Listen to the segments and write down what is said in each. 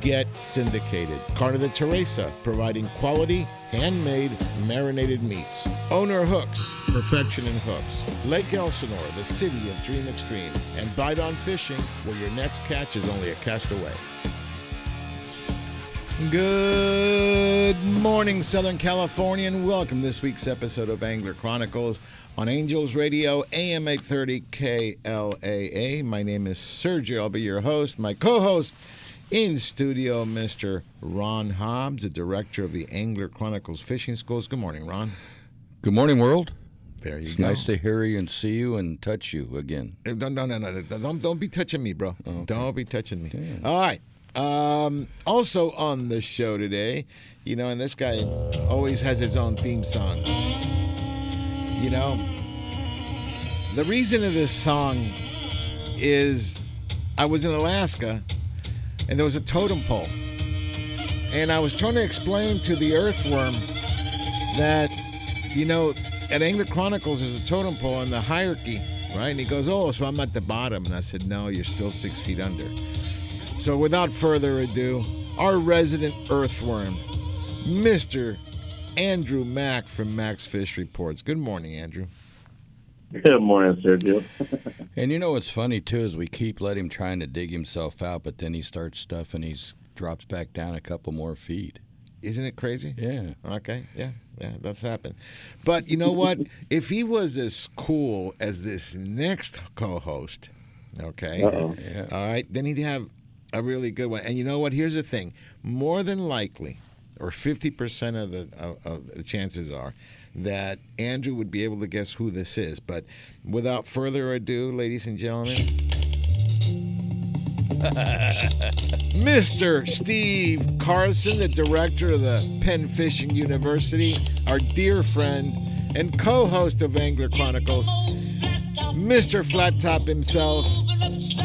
Get syndicated. Carne de Teresa, providing quality, handmade, marinated meats. Owner Hooks, perfection in hooks. Lake Elsinore, the city of Dream Extreme. And Bite on Fishing, where your next catch is only a cast away. Good morning, Southern California, and welcome to this week's episode of Angler Chronicles on Angels Radio, AM 830 KLAA. My name is Sergio. I'll be your host. My co host in studio, Mr. Ron Hobbs, the director of the Angler Chronicles Fishing Schools. Good morning, Ron. Good morning, world. There you It's go. nice to hear you and see you and touch you again. Uh, No, no, no, no. Don't, don't be touching me, bro. Okay. Don't be touching me. All right. Um, also on the show today, you know, and this guy always has his own theme song. You know, the reason of this song is I was in Alaska and there was a totem pole. And I was trying to explain to the earthworm that, you know, at Angler Chronicles there's a totem pole in the hierarchy, right? And he goes, Oh, so I'm at the bottom. And I said, No, you're still six feet under. So without further ado, our resident earthworm, Mr. Andrew Mack from Mack's Fish Reports. Good morning, Andrew. Good morning, Sergio. And you know what's funny too is we keep letting him trying to dig himself out, but then he starts stuff and he drops back down a couple more feet. Isn't it crazy? Yeah. Okay, yeah, yeah, that's happened. But you know what? if he was as cool as this next co-host, okay, Uh-oh. Yeah. all right, then he'd have a really good one. And you know what? Here's the thing: more than likely, or fifty percent of the of, of the chances are that Andrew would be able to guess who this is. But without further ado, ladies and gentlemen. Mr. Steve Carson, the director of the Penn Fishing University, our dear friend and co host of Angler Chronicles, Mr. Flat Top himself,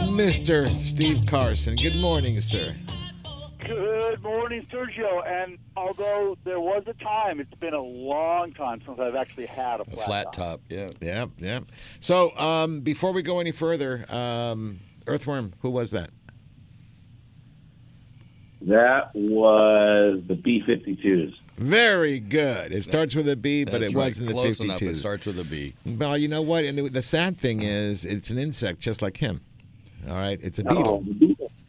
Mr. Steve Carson. Good morning, sir. Good morning, Sergio. And although there was a time, it's been a long time since I've actually had a A flat, flat top. top, yeah. Yeah, yeah. So, um, before we go any further, um, Earthworm, who was that? That was the B 52s. Very good. It starts with a B, but That's it right. was in the Close 52s. enough. It starts with a B. Well, you know what? And the sad thing is, it's an insect just like him. All right, it's a beetle.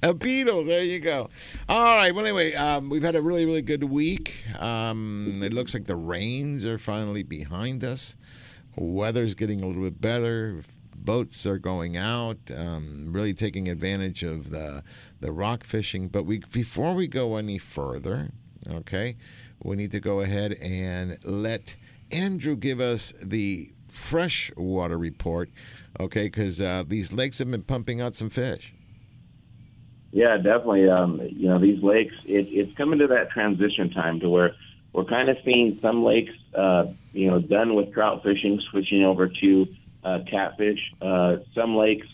A beetle. There you go. All right. Well, anyway, um, we've had a really, really good week. Um, it looks like the rains are finally behind us. Weather's getting a little bit better. Boats are going out, um, really taking advantage of the the rock fishing. But we, before we go any further, okay, we need to go ahead and let Andrew give us the freshwater report, okay? Because uh, these lakes have been pumping out some fish. Yeah, definitely. Um, you know, these lakes, it, it's coming to that transition time to where we're kind of seeing some lakes, uh, you know, done with trout fishing, switching over to uh, catfish. Uh, some lakes,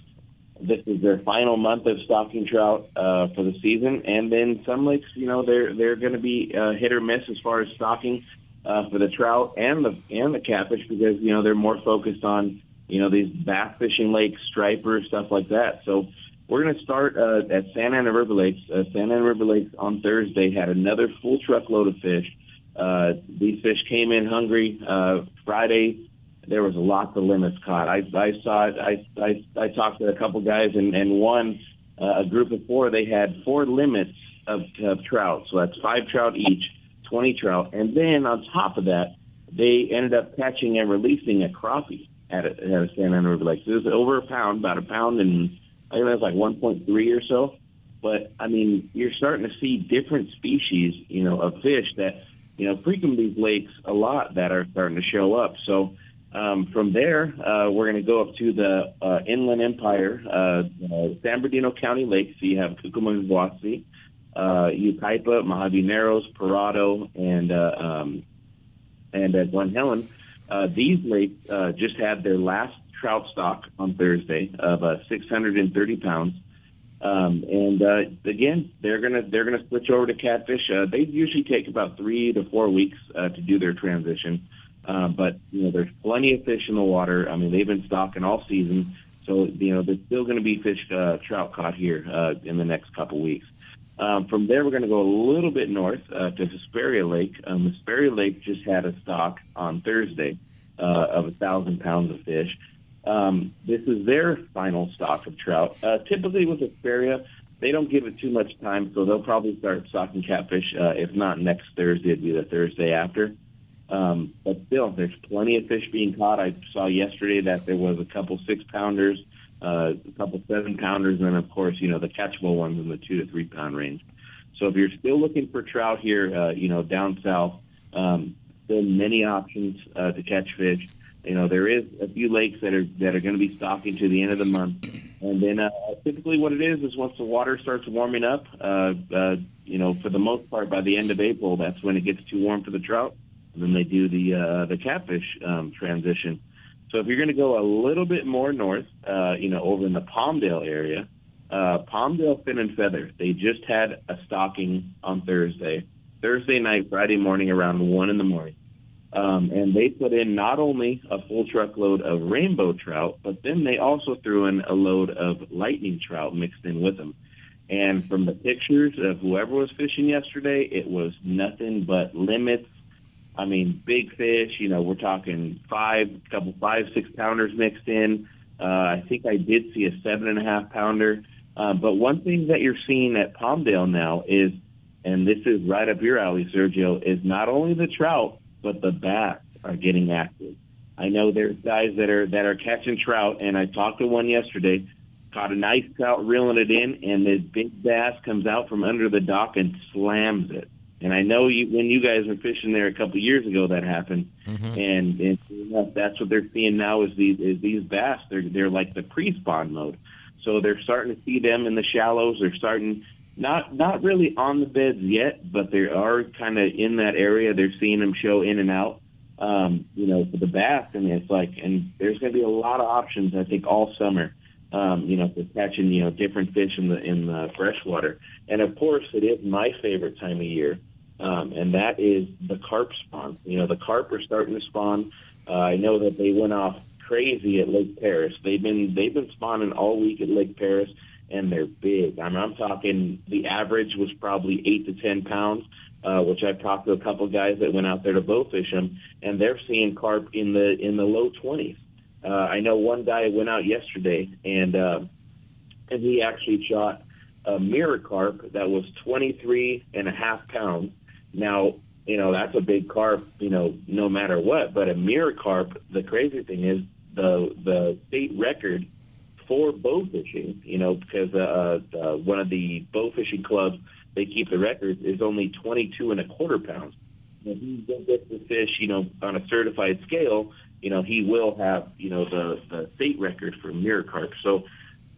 this is their final month of stocking trout uh, for the season, and then some lakes, you know, they're they're going to be uh, hit or miss as far as stocking uh, for the trout and the and the catfish because you know they're more focused on you know these bass fishing lakes, striper stuff like that. So we're going to start uh, at Santa Ana River Lakes. Uh, Santa Ana River Lakes on Thursday had another full truckload of fish. Uh, these fish came in hungry. Uh, Friday, there was lots of limits caught. I, I saw it. I, I, I talked to a couple guys, and, and one, uh, a group of four, they had four limits of, of trout. So that's five trout each, 20 trout. And then on top of that, they ended up catching and releasing a crappie at a, at a Santa Ana River Lake. So it was over a pound, about a pound and I think that's like 1.3 or so. But I mean, you're starting to see different species, you know, of fish that, you know, frequent these lakes a lot that are starting to show up. So Um, from there, uh, we're going to go up to the uh, Inland Empire, uh, uh, San Bernardino County Lakes. So you have Cucamonga-Guasti, uh, Yucaipa, Mojave Narrows, Prado, and uh, um, and uh, Glen Helen. These lakes just had their last trout stock on Thursday of uh, 630 pounds. Um, and uh, again, they're gonna they're gonna switch over to catfish. Uh, they usually take about three to four weeks uh, to do their transition, uh, but you know there's plenty of fish in the water. I mean they've been stocking all season, so you know there's still going to be fish uh, trout caught here uh, in the next couple weeks. Um, from there, we're going to go a little bit north uh, to Hesperia Lake. Um, Hesperia Lake just had a stock on Thursday uh, of a thousand pounds of fish. Um, this is their final stock of trout. Uh, typically with Hesperia, they don't give it too much time, so they'll probably start stocking catfish. Uh, if not next Thursday, it'd be the Thursday after. Um, but still, there's plenty of fish being caught. I saw yesterday that there was a couple six pounders, uh, a couple seven pounders, and then of course, you know, the catchable ones in the two to three pound range. So if you're still looking for trout here, uh, you know, down south, um, still many options uh, to catch fish. You know, there is a few lakes that are that are going to be stocking to the end of the month, and then uh, typically what it is is once the water starts warming up, uh, uh, you know, for the most part by the end of April, that's when it gets too warm for the trout, and then they do the uh, the catfish um, transition. So if you're going to go a little bit more north, uh, you know, over in the Palmdale area, uh, Palmdale Fin and Feather, they just had a stocking on Thursday, Thursday night, Friday morning around one in the morning. Um, and they put in not only a full truckload of rainbow trout, but then they also threw in a load of lightning trout mixed in with them. And from the pictures of whoever was fishing yesterday, it was nothing but limits. I mean, big fish. You know, we're talking five, couple five, six pounders mixed in. Uh, I think I did see a seven and a half pounder. Uh, but one thing that you're seeing at Palmdale now is, and this is right up your alley, Sergio, is not only the trout, but the bass are getting active. I know there's guys that are that are catching trout, and I talked to one yesterday, caught a nice trout, reeling it in, and the big bass comes out from under the dock and slams it. And I know you, when you guys were fishing there a couple of years ago, that happened. Mm-hmm. And, and that's what they're seeing now is these is these bass. They're they're like the pre-spawn mode, so they're starting to see them in the shallows. They're starting not not really on the beds yet, but they are kind of in that area. They're seeing them show in and out. Um, you know, for the bass, and it's like, and there's going to be a lot of options. I think all summer. Um, you know, for catching you know different fish in the in the freshwater, and of course, it is my favorite time of year, um, and that is the carp spawn. You know, the carp are starting to spawn. Uh, I know that they went off crazy at Lake Perris. They've been they've been spawning all week at Lake Perris, and they're big. I mean, I'm talking the average was probably eight to ten pounds. Uh, which I've talked to a couple of guys that went out there to bowfish them, and they're seeing carp in the in the low twenties. Uh, I know one guy went out yesterday, and uh, and he actually shot a mirror carp that was 23 and a half pounds. Now, you know, that's a big carp, you know, no matter what. But a mirror carp, the crazy thing is the the state record for bow fishing, you know, because uh, uh, one of the bow fishing clubs they keep the records is only 22 and a quarter pounds. If he gets the fish, you know, on a certified scale, you know, he will have, you know, the the state record for mirror carp. So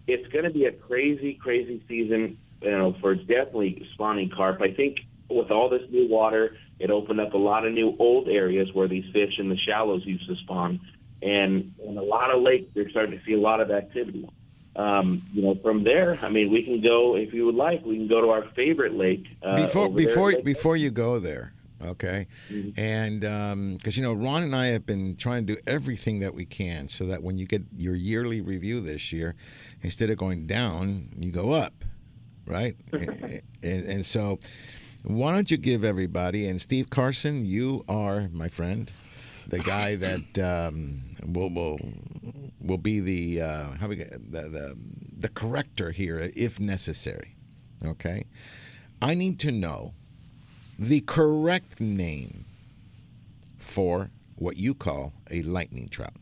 it's going to be a crazy, crazy season, you know, for definitely spawning carp. I think with all this new water, it opened up a lot of new old areas where these fish in the shallows used to spawn, and in a lot of lakes, they're starting to see a lot of activity. Um, you know, from there, I mean, we can go if you would like. We can go to our favorite lake. Uh, before over there at before Lake- before you go there okay Mm-hmm. and because you know ron and i have been trying to do everything that we can so that when you get your yearly review this year instead of going down you go up right and, and so why don't you give everybody and steve carson you are my friend the guy that um, will will will be the uh, how we get the, the the corrector here if necessary okay i need to know the correct name for what you call a lightning trout.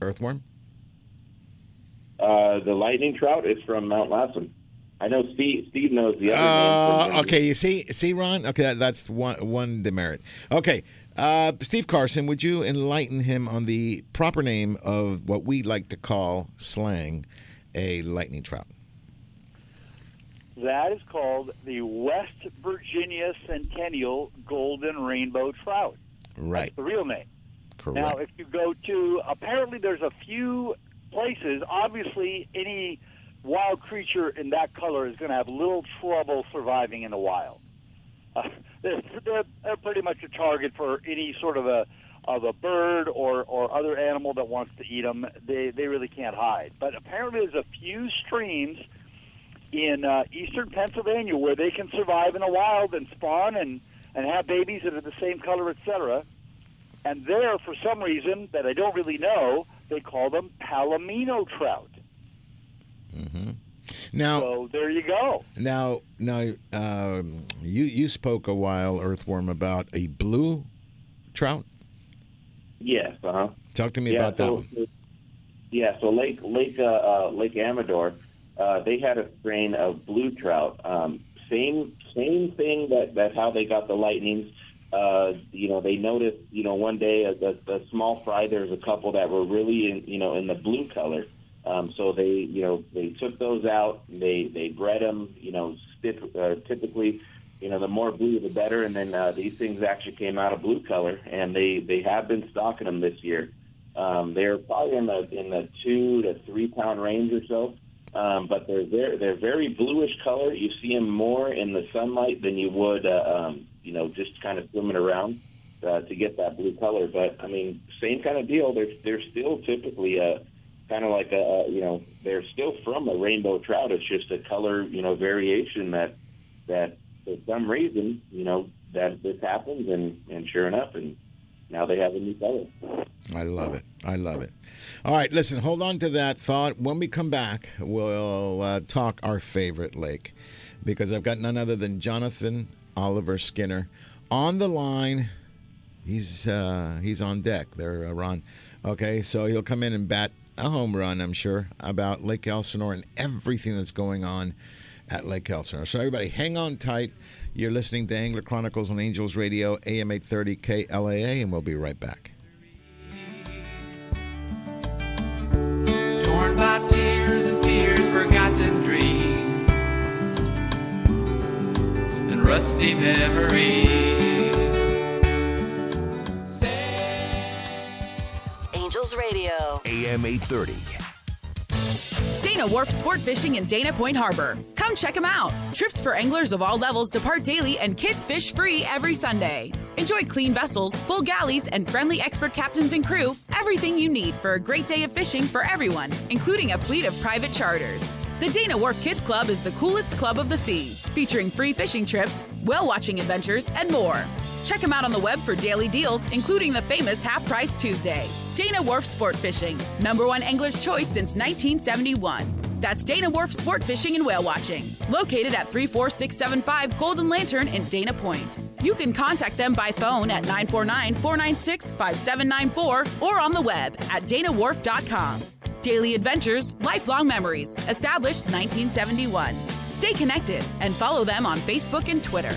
Earthworm? Uh, the lightning trout is from Mount Lassen. I know Steve. Steve knows the other Uh, name. okay, you see, see, Ron. Okay, that, that's one one demerit. Okay, uh, Steve Carson, would you enlighten him on the proper name of what we like to call slang a lightning trout? That is called the West Virginia Centennial Golden Rainbow Trout. Right, The real name. correct. Now, if you go to, apparently there's a few places. Obviously, any wild creature in that color is going to have little trouble surviving in the wild. Uh, they're, they're, pretty much a target for any sort of a of a bird or, or other animal that wants to eat them. They they really can't hide. But apparently, there's a few streams in uh, eastern Pennsylvania where they can survive in the wild and spawn and and have babies that are the same color, etc. And there, for some reason that I don't really know, they call them palomino trout. Now, So there you go. now, now, um, you you spoke a while, Earthworm, about a blue trout. Yes. Uh huh. Talk to me yeah, about that one. Yeah, so Lake Lake uh, uh, Lake Amador, uh, they had a strain of blue trout. Um, same same thing that that how they got the lightnings. Uh, you know, they noticed you know one day a, a, a small fry. There's a couple that were really in you know in the blue color. Um, so they you know they took those out. They they bred them. You know, stiff, uh, typically. You know, the more blue, the better. And then uh, these things actually came out of blue color, and they they have been stocking them this year. Um, they're probably in the in the two to three pound range or so, um, but they're very, they're very bluish color. You see them more in the sunlight than you would, uh, um, you know, just kind of swimming around uh, to get that blue color. But I mean, same kind of deal. They're they're still typically a kind of like a, you know they're still from a rainbow trout. It's just a color you know variation that that for some reason you know that this happens and and sure enough and now they have a new color. I love it. I love it. All right, listen, hold on to that thought. When we come back, we'll uh, talk our favorite lake because I've got none other than Jonathan Oliver Skinner on the line. He's uh, he's on deck there, uh, Ron. Okay, so he'll come in and bat a home run, I'm sure, about Lake Elsinore and everything that's going on at Lake Elsinore. So everybody, hang on tight. You're listening to Angler Chronicles on Angels Radio, AM 830 KLAA, and we'll be right back. Torn by tears and fears, forgotten dreams, and rusty memories. Angels Radio. AM 830. Dana Wharf Sport Fishing in Dana Point Harbor. Come check them out. Trips for anglers of all levels depart daily and kids fish free every Sunday. Enjoy clean vessels, full galleys, and friendly expert captains and crew. Everything you need for a great day of fishing for everyone, including a fleet of private charters. The Dana Wharf Kids Club is the coolest club of the sea, featuring free fishing trips, whale watching adventures, and more. Check them out on the web for daily deals, including the famous Half Price Tuesday. Dana Wharf Sport Fishing, number one angler's choice since 1971. That's Dana Wharf Sport Fishing and Whale Watching, located at 34675 Golden Lantern in Dana Point. You can contact them by phone at 949 496 5794 or on the web at danawharf.com. Daily adventures, lifelong memories, established 1971. Stay connected and follow them on Facebook and Twitter.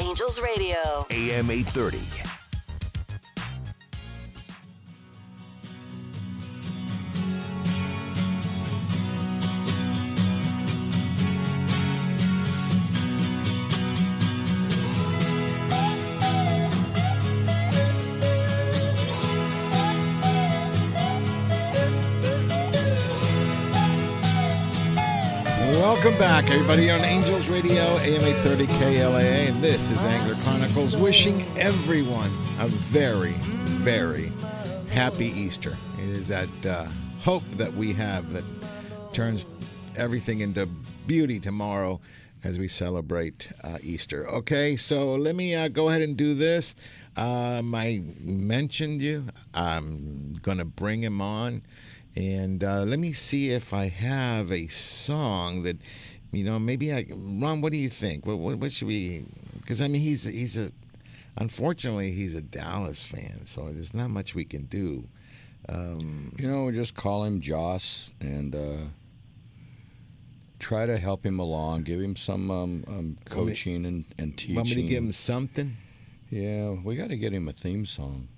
Angels Radio. AM 830. Welcome back, everybody, on Angels Radio, AM 830 KLAA, and this is Angler Chronicles, wishing everyone a very, very happy Easter. It is that uh, hope that we have that turns everything into beauty tomorrow as we celebrate uh, Easter. Okay, so let me uh, go ahead and do this. Um, I mentioned you. I'm going to bring him on. And uh, let me see if I have a song that, you know, maybe I. Ron, what do you think? What, what, what should we. Because, I mean, he's, he's a. Unfortunately, he's a Dallas fan, so there's not much we can do. Um, You know, just call him Joss and uh, try to help him along. Give him some um, um, coaching and, and teaching. want me to give him something? Yeah, we got to get him a theme song.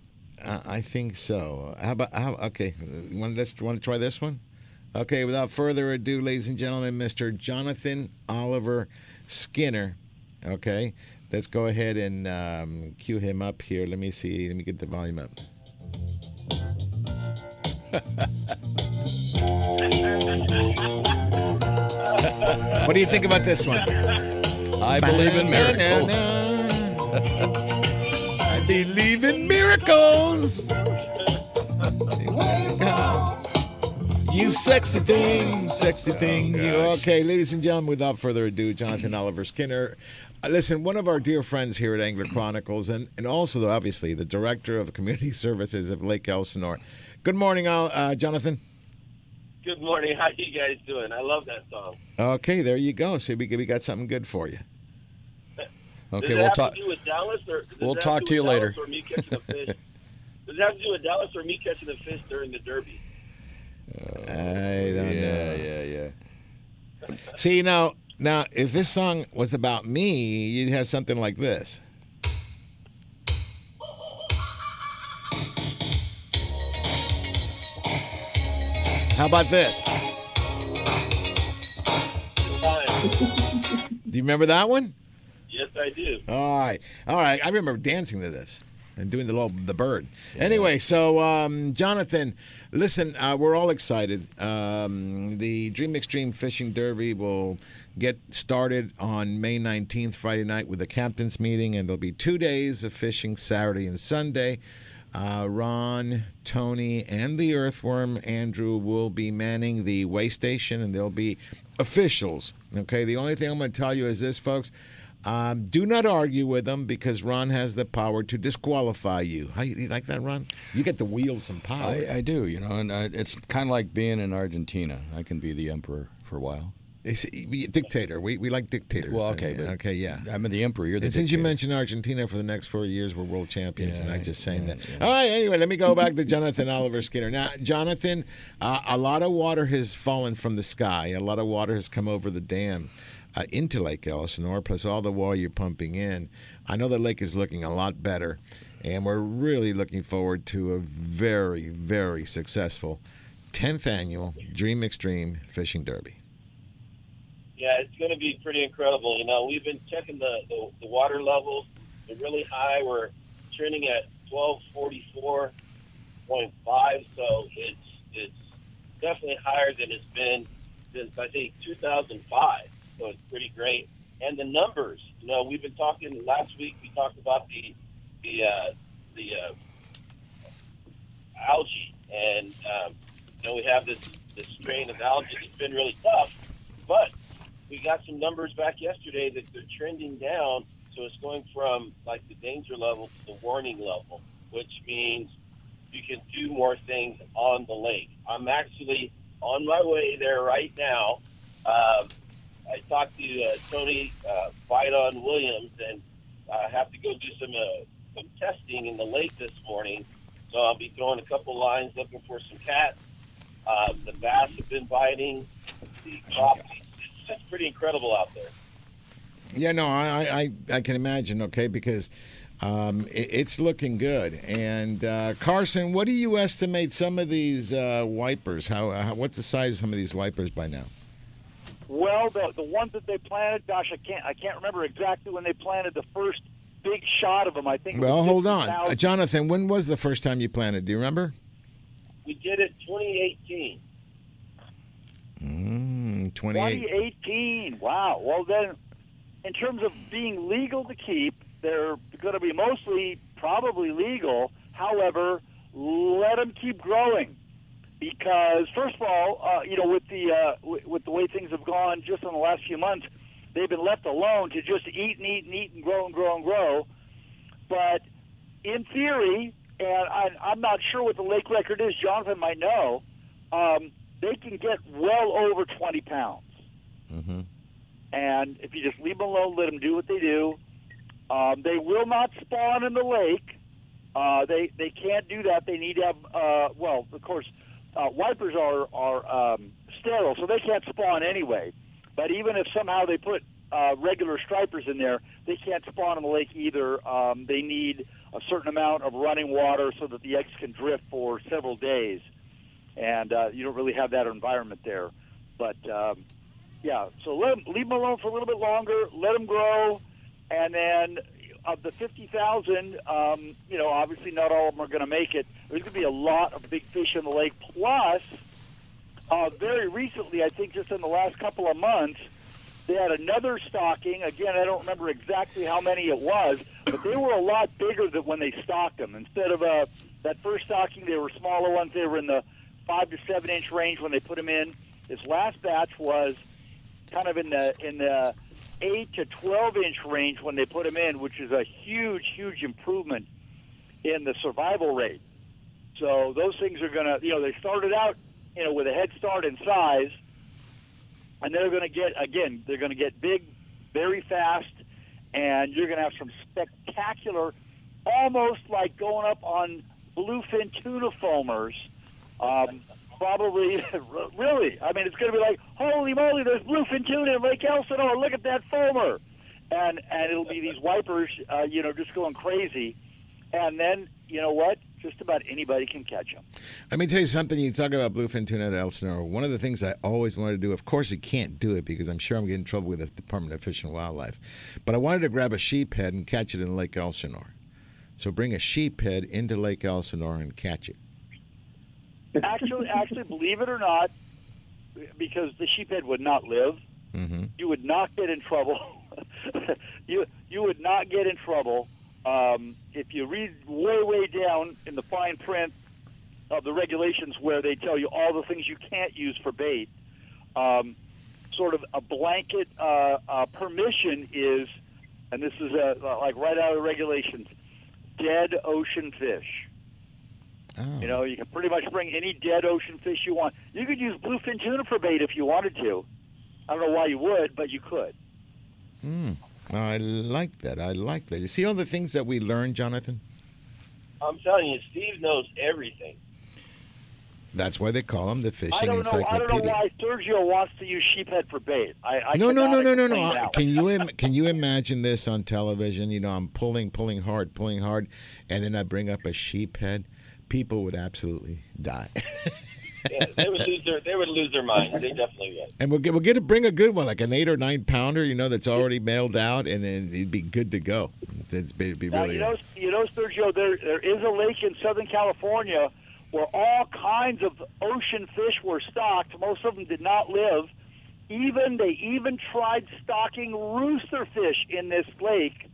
Uh, I think so. How about how? Okay, you want let's want to try this one. Okay, without further ado, ladies and gentlemen, Mr. Jonathan Oliver Skinner. Okay, let's go ahead and um, cue him up here. Let me see. Let me get the volume up. what do you think about this one? I believe in miracles. I believe in miracles. You sexy thing, sexy thing. You okay, ladies and gentlemen? Without further ado, Jonathan Oliver Skinner. Uh, listen, one of our dear friends here at Angler Chronicles, and and also obviously the director of community services of Lake Elsinore. Good morning, uh, Jonathan. Good morning. How you guys doing? I love that song. Okay, there you go. See, we we got something good for you. Okay, does it we'll have talk. to do with Dallas, or does we'll it have talk to to you with later. Dallas Or me catching a fish? does it have to do with Dallas or me catching a fish during the Derby? I oh, don't yeah, know. yeah, yeah. See now, now if this song was about me, you'd have something like this. How about this? Do you remember that one? Yes, I do. All right, all right. I remember dancing to this and doing the little the bird. Anyway, so um, Jonathan, listen, uh, we're all excited. Um, the Dream Extreme Fishing Derby will get started on May 19th, Friday night, with the captain's meeting, and there'll be two days of fishing, Saturday and Sunday. Uh, Ron, Tony, and the Earthworm Andrew will be manning the way station, and there'll be officials. Okay, the only thing I'm going to tell you is this, folks. Um, do not argue with them because Ron has the power to disqualify you. How you, you like that, Ron? You get to wield some power. I, I do, you know, and I, it's kind of like being in Argentina. I can be the emperor for a while. It's, dictator. We, we like dictators. Well, okay, but okay, yeah. I'm the emperor. You're the And since you mentioned Argentina for the next four years, we're world champions, Yeah, and I'm just saying yeah, that. All right, anyway, let me go back to Jonathan Oliver Skinner. Now, Jonathan, uh, a lot of water has fallen from the sky. A lot of water has come over the dam uh, into Lake Elsinore, plus all the water you're pumping in. I know the lake is looking a lot better, and we're really looking forward to a very, very successful 10th annual Dream Extreme Fishing Derby. Yeah, it's going to be pretty incredible. You know, we've been checking the, the, the water levels. They're really high. We're trending at 1244.5, so it's it's definitely higher than it's been since I think 2005. So it's pretty great. And the numbers, you know, we've been talking last week. We talked about the the uh, the uh, algae, and um, you know we have this this strain of algae that's been really tough, but we got some numbers back yesterday that they're trending down. So it's going from like the danger level to the warning level, which means you can do more things on the lake. I'm actually on my way there right now. Um, I talked to uh, Tony uh, Bite-On Williams, and I have to go do some uh, some testing in the lake this morning. So I'll be throwing a couple lines looking for some cats. Uh, the bass have been biting. The crappie. It's just pretty incredible out there. Yeah, no, I, I, I can imagine. Okay, because um, it, it's looking good. And uh, Carson, what do you estimate some of these uh, wipers? How, how what's the size of some of these wipers by now? Well, the the ones that they planted, gosh, I can't I can't remember exactly when they planted the first big shot of them. I think. Well, hold on, uh, Jonathan. When was the first time you planted? Do you remember? We did it 2018. Mm, Twenty-eight. 2018. Wow. Well, then, in terms of being legal to keep, they're going to be mostly probably legal. However, let them keep growing. Because first of all, uh, you know, with the uh, w- with the way things have gone just in the last few months, they've been left alone to just eat and eat and eat and grow and grow and grow. But in theory, and I, I'm not sure what the lake record is. Jonathan might know. Um, they can get well over 20 pounds. Mm-hmm. And if you just leave them alone, let them do what they do. Um, they will not spawn in the lake. Uh, they they can't do that. They need to have uh, well, of course, uh, wipers are are um, sterile, so they can't spawn anyway. But even if somehow they put uh, regular stripers in there, they can't spawn in the lake either. Um, they need a certain amount of running water so that the eggs can drift for several days, and uh, you don't really have that environment there. But um, yeah, so let 'em- leave them alone for a little bit longer, let them grow, and then of the fifty thousand, um, you know, obviously not all of them are going to make it. There's going to be a lot of big fish in the lake. Plus, uh, very recently, I think just in the last couple of months, they had another stocking. Again, I don't remember exactly how many it was, but they were a lot bigger than when they stocked them. Instead of uh, that first stocking, they were smaller ones. They were in the five to seven inch range when they put them in. This last batch was kind of in the in the eight to twelve inch range when they put them in, which is a huge, huge improvement in the survival rate. So those things are going to, you know, they started out, you know, with a head start in size, and they're going to get again, they're going to get big very fast, and you're going to have some spectacular, almost like going up on bluefin tuna foamers. Um, probably, really. I mean, it's going to be like, holy moly, there's bluefin tuna in Lake Elsinore. Look at that foamer, and and it'll be these wipers, uh, you know, just going crazy, and then you know what? Just about anybody can catch them. Let me tell you something. You talk about bluefin tuna at Elsinore. One of the things I always wanted to do, of course, I can't do it because I'm sure I'm getting in trouble with the Department of Fish and Wildlife. But I wanted to grab a sheephead and catch it in Lake Elsinore. So bring a sheephead into Lake Elsinore and catch it. actually, actually, believe it or not, because the sheephead would not live, Mm-hmm. you would not get in trouble. you you would not get in trouble um, if you read way way down in the fine print of the regulations where they tell you all the things you can't use for bait. Um, sort of a blanket uh, uh, permission is, and this is uh, like right out of the regulations, dead ocean fish. Oh. You know, you can pretty much bring any dead ocean fish you want. You could use bluefin tuna for bait if you wanted to. I don't know why you would, but you could. Mm. I like that. I like that. You see all the things that we learned, Jonathan? I'm telling you, Steve knows everything. That's why they call him the I fishing don't know. I don't know why Sergio wants to use sheephead for bait. I, I no, no, no, no, no, no. Can you Im- can you imagine this on television? You know, I'm pulling, pulling hard, pulling hard, and then I bring up a sheephead. People would absolutely die. Yeah, they would lose their they would lose their mind. They definitely would. And we'll get we'll get to bring a good one, like an eight or nine pounder, you know, that's already mailed out, and then it'd be good to go. It'd be, it'd be Now, really. you know, you know, Sergio, there there is a lake in Southern California where all kinds of ocean fish were stocked. Most of them did not live. Even they even tried stocking rooster fish in this lake,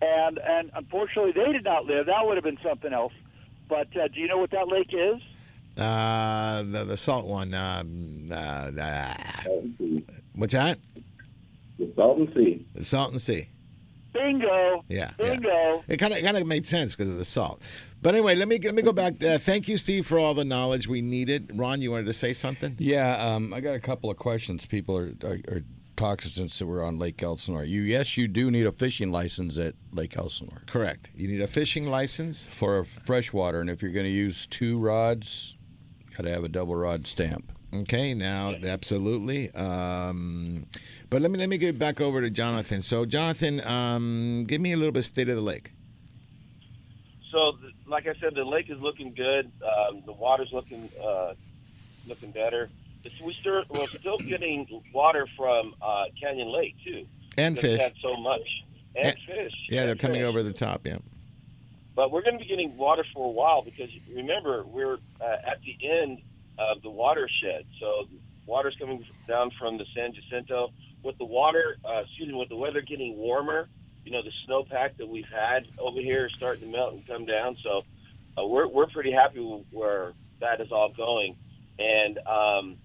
and and unfortunately they did not live. That would have been something else. But uh, do you know what that lake is? Uh, the the salt one. Um, uh, uh, what's that? The Salton Sea. The Salton Sea. Bingo. Yeah, yeah. Bingo. It kind of kind of made sense because of the salt. But anyway, let me let me go back. Uh, thank you, Steve, for all the knowledge we needed. Ron, you wanted to say something? Yeah, um, I got a couple of questions. People are, are, are talking since we're on Lake Elsinore. You, yes, you do need a fishing license at Lake Elsinore Correct. You need a fishing license. for freshwater, and if you're going to use two rods, you got to have a double rod stamp. Okay, now absolutely. Um, but let me let me get back over to Jonathan. So, Jonathan, um, give me a little bit of state of the lake. So, th- like I said, the lake is looking good. Um, the water's looking uh, looking better. It's, we still, we're still getting water from uh, Canyon Lake too. And fish. Had so much and And- fish. Yeah, they're and coming over the top. Yeah. But we're going to be getting water for a while because remember we're uh, at the end of the watershed. So water's coming down from the San Jacinto. With the water, uh, excuse me, with the weather getting warmer, you know the snowpack that we've had over here is starting to melt and come down. So uh, we're we're pretty happy where that is all going. And um,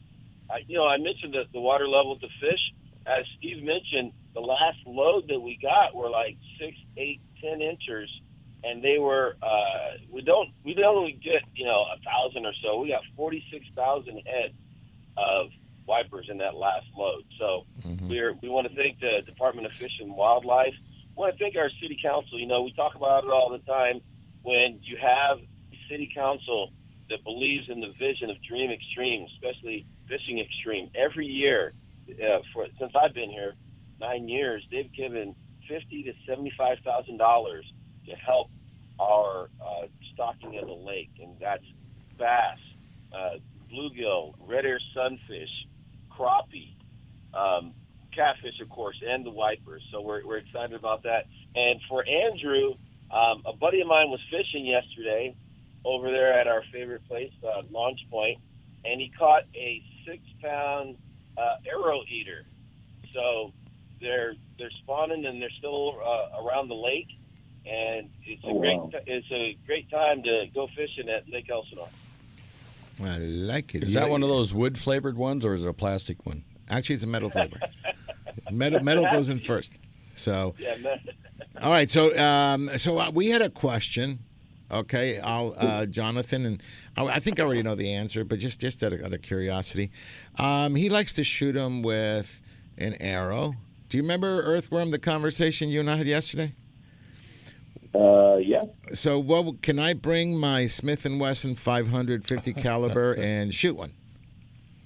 I, you know, I mentioned that the water level of the fish. As Steve mentioned, the last load that we got were like six, eight, ten inches, and they were. Uh, we don't we don't only get you know a thousand or so. We got forty six thousand head of wipers in that last load. So we're we want to thank the Department of Fish and Wildlife. We want to thank our city council. You know, we talk about it all the time. When you have city council that believes in the vision of Dream Extreme, especially fishing extreme, every year uh, for since I've been here, nine years, they've given fifty to seventy-five thousand dollars to help our uh, stocking of the lake, and that's bass, uh, bluegill, red ear sunfish, crappie, um, catfish, of course, and the wipers. So we're, we're excited about that. And for Andrew, um, a buddy of mine was fishing yesterday over there at our favorite place, uh, Launch Point, and he caught a six-pound uh, arrow eater. So they're they're spawning and they're still uh, around the lake, and it's a Oh, great wow. it's a great time to go fishing at Lake Elsinore. I like it. Is You- that one of those wood flavored ones or is it a plastic one? Actually, it's a metal flavor. metal metal goes in first. So, Yeah, man. all right. So, um, so uh, we had a question. Okay, I'll uh, Jonathan and I, I think I already know the answer, but just just out of, out of curiosity, um, he likes to shoot them with an arrow. Do you remember Earthworm? The conversation you and I had yesterday. Uh, yeah. So, what can I bring my Smith and Wesson 550 caliber and shoot one?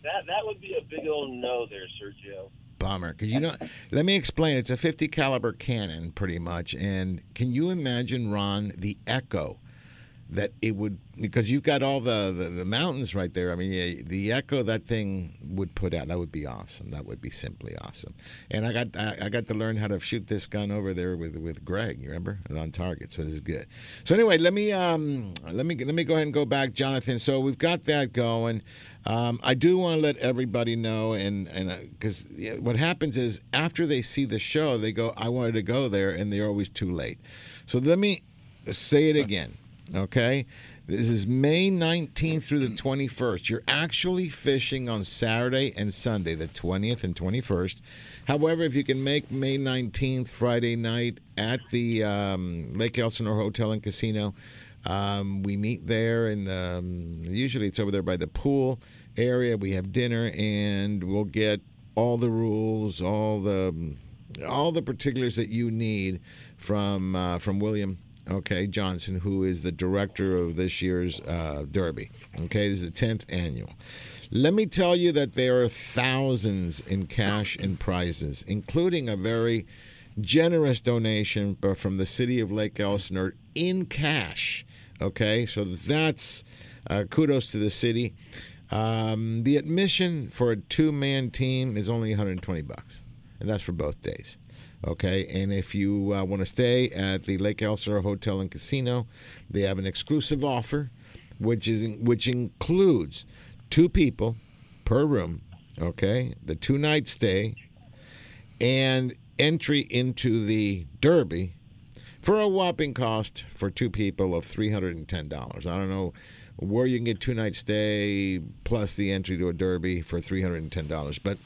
That that would be a big old no there, Sergio. bummer because you know let me explain it's a 50 caliber cannon pretty much and can you imagine ron the echo that it would because you've got all the, the, the mountains right there. I mean yeah, the echo that thing would put out that would be awesome. That would be simply awesome. And i got i, I got to learn how to shoot this gun over there with with greg you remember? And on target so this is good. So anyway let me um let me let me go ahead and go back jonathan. So we've got that going. Um, I do want to let everybody know, and and because what happens is after they see the show, they go, "I wanted to go there," and they're always too late. So let me say it again, okay? This is May 19th through the 21st. You're actually fishing on Saturday and Sunday, the 20th and 21st. However, if you can make May 19th, Friday night, at the um, Lake Elsinore Hotel and Casino, um, we meet there, and um, usually it's over there by the pool area. We have dinner, and we'll get all the rules, all the all the particulars that you need from uh, from William. Okay, Johnson, who is the director of this year's uh, Derby. Okay, this is the tenth annual. Let me tell you that there are thousands in cash and prizes, including a very generous donation from the city of Lake Elsinore in cash. Okay, so that's uh, kudos to the city. Um, the admission for a two-man team is only 120 bucks, and that's for both days. Okay, and if you uh, want to stay at the Lake Elsinore Hotel and Casino, they have an exclusive offer, which is which includes two people per room. Okay, the two-night stay and entry into the Derby for a whopping cost for two people of $310. I don't know where you can get two night stay plus the entry to a Derby for $310, but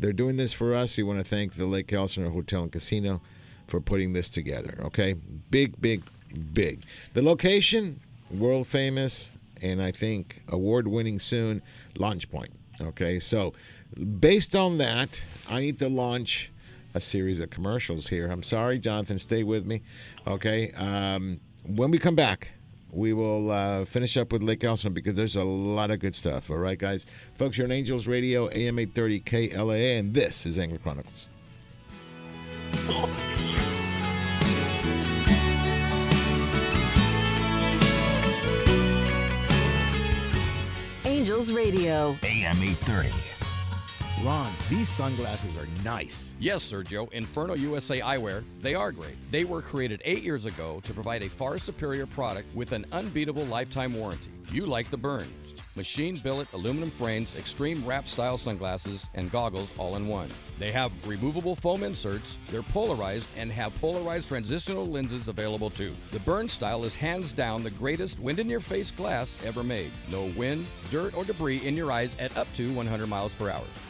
they're doing this for us. We want to thank the Lake Elsinore Hotel and Casino for putting this together. Okay, big, big, big. The location, world famous, and I think award winning soon, Launch Point. Okay, so based on that, I need to launch a series of commercials here. I'm sorry, Jonathan, stay with me. Okay, um, when we come back, we will uh, finish up with Lake Elsinore because there's a lot of good stuff. All right, guys, folks, you're on Angels Radio, AM 830 KLAA, and this is Angler Chronicles. Angels Radio. AM 830. Ron, these sunglasses are nice. Yes, Sergio. Inferno USA Eyewear, they are great. They were created eight years ago to provide a far superior product with an unbeatable lifetime warranty. You like the burns. Machine billet aluminum frames, extreme wrap style sunglasses, and goggles all in one. They have removable foam inserts, they're polarized, and have polarized transitional lenses available too. The Burn style is hands down the greatest wind in your face glass ever made. No wind, dirt, or debris in your eyes at up to 100 miles per hour.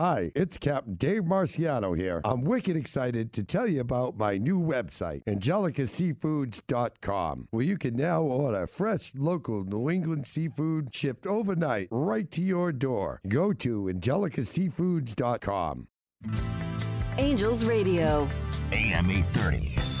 Hi, it's Captain Dave Marciano here. I'm wicked excited to tell you about my new website, angelicaseafoods.com, where you can now order fresh, local New England seafood shipped overnight right to your door. Go to angelicaseafoods.com. Angels Radio. AM 830.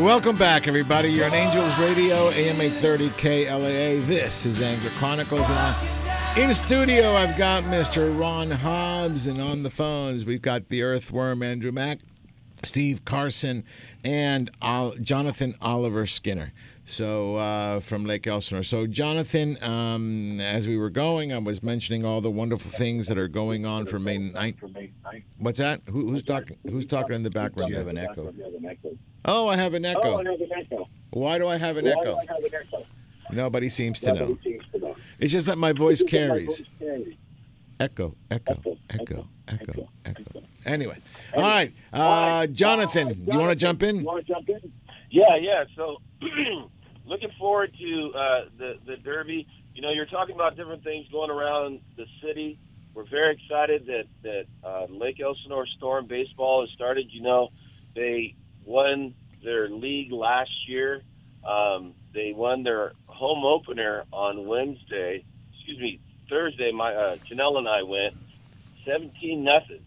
Welcome back, everybody. You're on Angels Radio, AM 830 KLAA. This is Angler Chronicles. And I, in studio, I've got Mr. Ron Hobbs, and on the phones, we've got the Earthworm Andrew Mack, Steve Carson, and Ol- Jonathan Oliver Skinner. So uh, from Lake Elsinore. So Jonathan, um, as we were going, I was mentioning all the wonderful things that are going on for May 9th. What's that? Who, who's talking? Who's talking in the background? You have there? an echo. Oh, I have an echo. Why do I have an echo? Nobody seems to know. It's just that my voice carries. Echo, echo, echo, echo, echo. Anyway, all right, uh, Jonathan, you want to jump in? Yeah, yeah. So, looking forward to uh, the the Derby. You know, you're talking about different things going around the city. We're very excited that that uh, Lake Elsinore Storm baseball has started. You know, they won their league last year. Um, they won their home opener on Wednesday. Excuse me, Thursday. My uh, Janelle and I went seventeen nothing,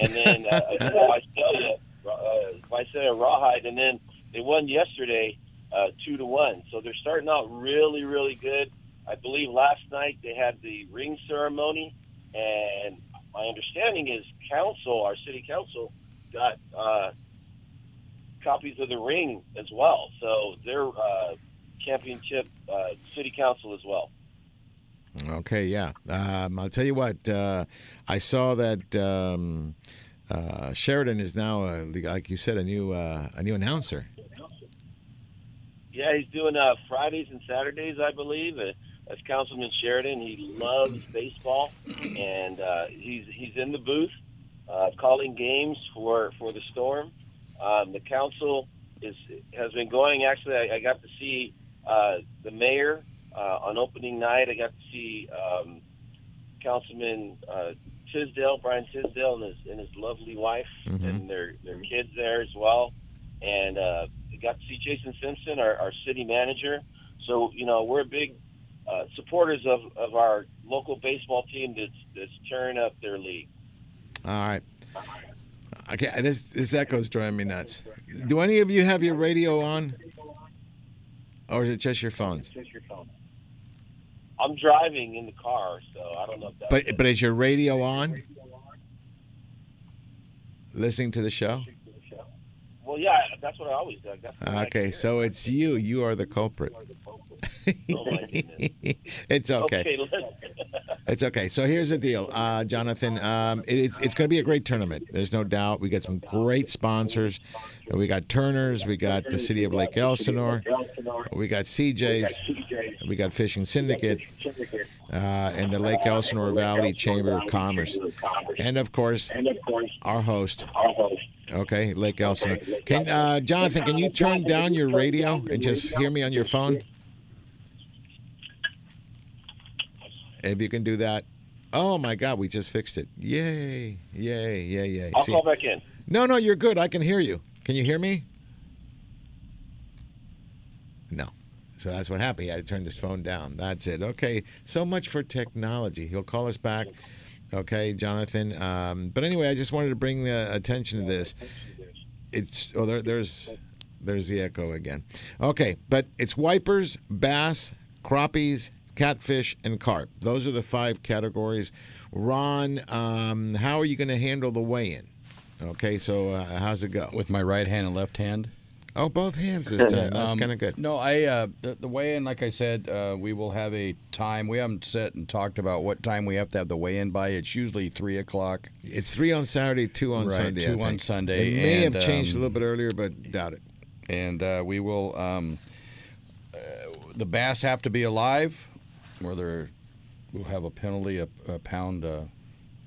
and then uh, Visalia, uh, Visalia Rawhide, and then they won yesterday uh, two to one. So they're starting out really, really good. I believe last night they had the ring ceremony, and my understanding is council, our city council, got uh, copies of the ring as well. So they're uh, championship uh, city council as well. Okay, yeah. Um, I'll tell you what. Uh, I saw that um, uh, Sheridan is now, uh, like you said, a new uh, a new announcer. Yeah, he's doing uh, Fridays and Saturdays, I believe. Uh, as Councilman Sheridan, he loves baseball, and he's he's in the booth calling games for for the Storm. Um, the council is has been going. Actually, I, I got to see the mayor on opening night. I got to see um, Councilman uh, Tisdale, Brian Tisdale, and his and his lovely wife Mhm. and their their kids there as well. And uh, I got to see Jason Simpson, our, our city manager. So you know we're big uh, supporters of, of our local baseball team that's that's tearing up their league. All right. Okay, this this echo's driving me nuts. Do any of you have your radio on, or is it just your phones? I'm driving in the car, so I don't know if that. But but is your radio on? Listening to the show. well, yeah, that's what I always do. That's Okay, so it's you. You are the culprit. it's okay. Okay, It's okay. So here's the deal, uh, Jonathan. Um, it, it's it's going to be a great tournament. There's no doubt. We got some great sponsors. We got Turner's. We got the City of Lake Elsinore. We got CJ's. We got Fishing Syndicate. Uh, and the Lake Elsinore Valley Chamber of Commerce. And of course, our host. Okay, Lake Elsinore. Can uh, Jonathan? Can you turn down your radio and just hear me on your phone? If you can do that. Oh my God, we just fixed it. Yay, yay, yay, yay. I'll See- call back in. No, no, you're good. I can hear you. Can you hear me? No. So that's what happened. He had to turn his phone down. That's it. Okay. So much for technology. He'll call us back. Okay, Jonathan. Um, but anyway, I just wanted to bring the attention to this. It's oh, there, there's there's the echo again. Okay, but it's wipers, bass, crappies, catfish, and carp. Those are the five categories. Ron, um, how are you going to handle the weigh-in? Okay, so uh, how's it go? With my right hand and left hand. Oh, both hands this time. That's Um, kind of good. No, I uh, the, the weigh-in, like I said, uh, we will have a time. We haven't set and talked about what time we have to have the weigh-in by. It's usually three o'clock. It's three on Saturday, two on Right, Sunday. Two on. Sunday, It may and, have changed um, a little bit earlier, but doubt it. and uh, we will. Um, uh, the bass have to be alive, they're, we'll have a penalty, a, a pound. Uh,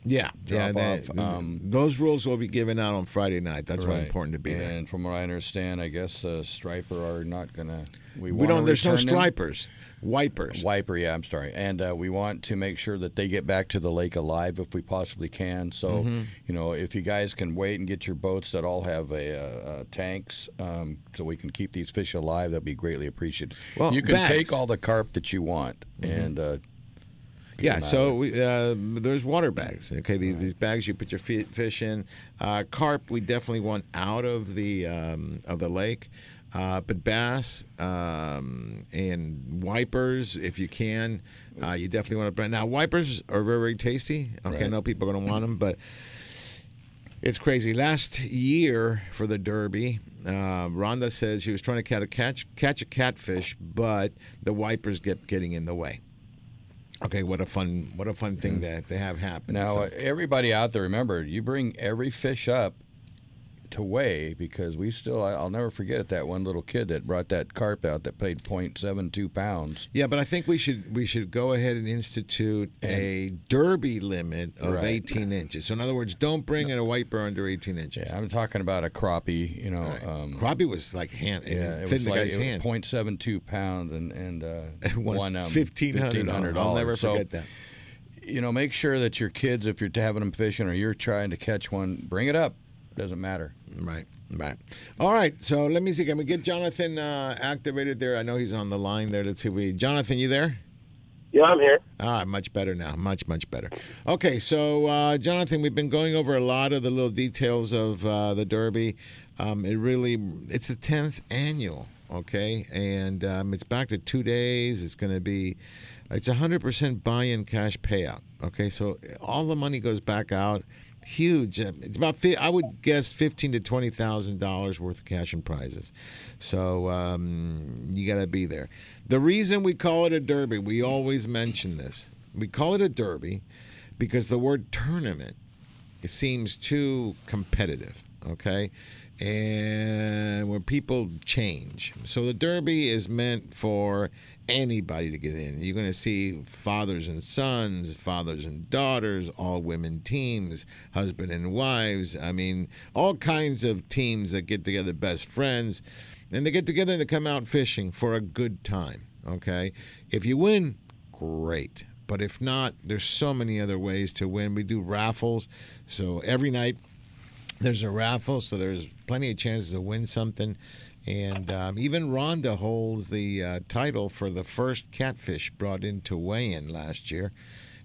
Yeah, yeah. off. Um, those rules will be given out on Friday night. That's why right. it's important to be there. And from what I understand, I guess uh, striper are not gonna. We, We don't. There's no them. Wipers. Wiper, yeah, I'm sorry. And uh, we want to make sure that they get back to the lake alive if we possibly can. So, Mhm. you know, if you guys can wait and get your boats that all have a, uh, uh, tanks, um, so we can keep these fish alive, that'd be greatly appreciated. Well, you can bags. take all the carp that you want, Mhm. and uh, Yeah, so we, uh, there's water bags. Okay, these, these bags you put your fish in. Uh, carp, we definitely want out of the um, of the lake. Uh, but bass um, and wipers, if you can, uh, you definitely want to bring. Now wipers are very very tasty. Okay, I know people are going to want them, but it's crazy. Last year for the Derby, uh, Rhonda says she was trying to catch a catch a catfish, but the wipers kept getting in the way. Okay, what a fun what a fun thing that to have happen. now So- everybody out there, remember, you bring every fish up to weigh because we still. I'll never forget it. That one little kid that brought that carp out that paid 0.72 pounds. yeah, but I think we should we should go ahead and institute a derby limit of Right. 18 inches. So in other words, don't bring in a wiper under 18 inches. Yeah, I'm talking about a crappie. You know, um, Crappie was like hand, Yeah, it was like it was hand. 0.72 pounds and and uh, Won won um, $1,500. I'll never So, forget that. You know, make sure that your kids, if you're having them fishing or you're trying to catch one, bring it up. Doesn't matter. Right, right. All right, so let me see. Can we get Jonathan uh, activated there? I know he's on the line there. Let's see. if We Jonathan, you there? Yeah, I'm here. Ah, much better now. Much, much better. Okay, so uh, Jonathan, we've been going over a lot of the little details of uh, the Derby. Um, it really, it's the tenth annual. Okay, and um, it's back to two days. It's going to be, it's a hundred percent buy-in cash payout. Okay, so all the money goes back out. Huge. It's about I would guess fifteen to twenty thousand dollars worth of cash and prizes. So um, you got to be there. The reason we call it a derby, we always mention this. We call it a derby because the word tournament it seems too competitive. Okay, and when people change, so the derby is meant for anybody to get in. You're going to see fathers and sons, fathers and daughters, all women teams, husband and wives. I mean, all kinds of teams that get together, best friends, and they get together and they come out fishing for a good time. Okay, if you win, great. But if not, there's so many other ways to win. We do raffles, so every night there's a raffle, so there's plenty of chances to win something. And um, even Rhonda holds the uh, title for the first catfish brought into weigh-in last year,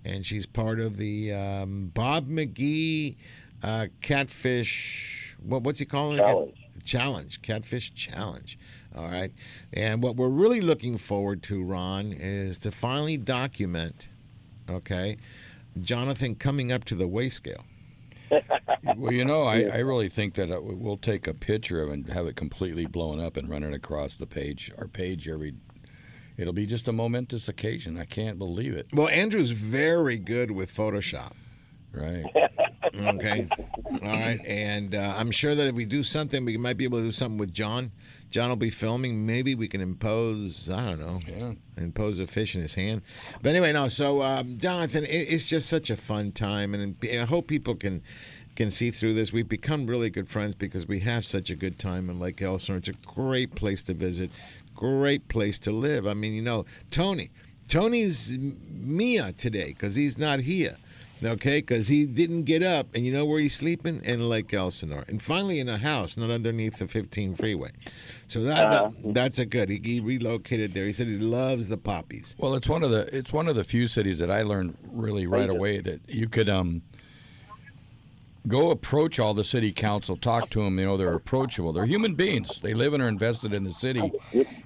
and she's part of the um, Bob McGee uh, catfish. What, what's he calling it? Challenge. Challenge. Catfish challenge. All right. And what we're really looking forward to, Ron, is to finally document. Okay, Jonathan coming up to the weigh scale. Well, you know, I, I really think that uh, we'll take a picture of it and have it completely blown up and run it across the page, our page every. It'll be just a momentous occasion. I can't believe it. Well, Andrew's very good with Photoshop. Right. Okay. All right. And uh, I'm sure that if we do something, we might be able to do something with John. John will be filming. Maybe we can impose, I don't know, Yeah. impose a fish in his hand. But anyway, no. So, um, Jonathan, it, it's just such a fun time. And I hope people can can see through this. We've become really good friends because we have such a good time in Lake Elsinore. It's a great place to visit, great place to live. I mean, you know, Tony. Tony's Mia today because he's not here. Okay, because he didn't get up, and you know where he's sleeping in Lake Elsinore, and finally in a house, not underneath the 15 freeway. So that, Uh-huh. that that's a good. He, he relocated there. He said he loves the poppies. Well, it's one of the it's one of the few cities that I learned really right away that you could um go approach all the city council, talk to them. You know, they're approachable. They're human beings. They live and are invested in the city,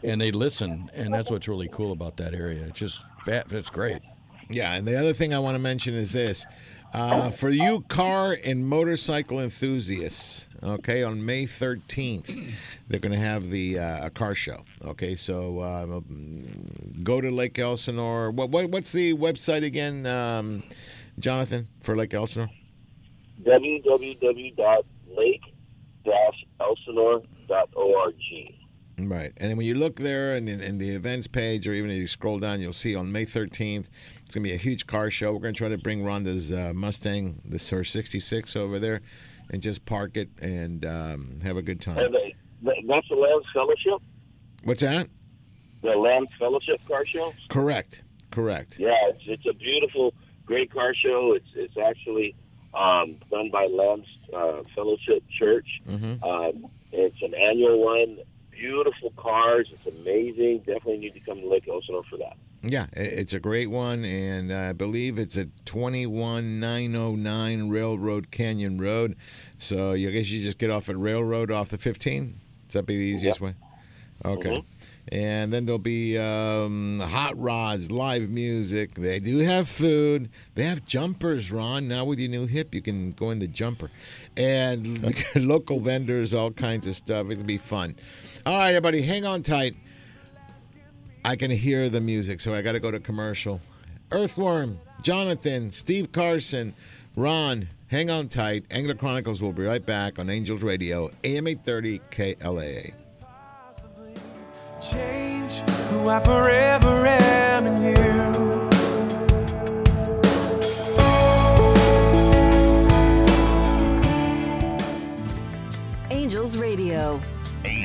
and they listen. And that's what's really cool about that area. It's just it's great. Yeah, and the other thing I want to mention is this. Uh, for you car and motorcycle enthusiasts, okay, on May 13th, they're going to have the uh, a car show. Okay, so uh, go to Lake Elsinore. What, what what's the website again, um, Jonathan, for Lake Elsinore? www.lake-elsinore.org. Right. And then when you look there and in, in the events page, or even if you scroll down, you'll see on May 13th, it's going to be a huge car show. We're going to try to bring Rhonda's uh, Mustang, this her 66 over there, and just park it and um, have a good time. And they, that's the Lambs Fellowship? What's that? The Lambs Fellowship car show? Correct. Correct. Yeah, it's, it's a beautiful, great car show. It's it's actually um, done by Lambs uh, Fellowship Church. Mm-hmm. Um, it's an annual one. Beautiful cars. It's amazing. Definitely need to come to Lake Elsinore for that. Yeah, it's a great one, and I believe it's at 21909 Railroad Canyon Road. So you guess you just get off at Railroad off the 15. Does that be the easiest way? Okay. And then there'll be um, hot rods, live music. They do have food. They have jumpers, Ron. Now with your new hip, you can go in the jumper. And local vendors, all kinds of stuff. It'll be fun. All right, everybody, hang on tight. I can hear the music, so I got to go to commercial. Earthworm, Jonathan, Steve Carson, Ron, hang on tight. Angler Chronicles will be right back on Angels Radio, AM 830 KLAA. change who I forever am in you.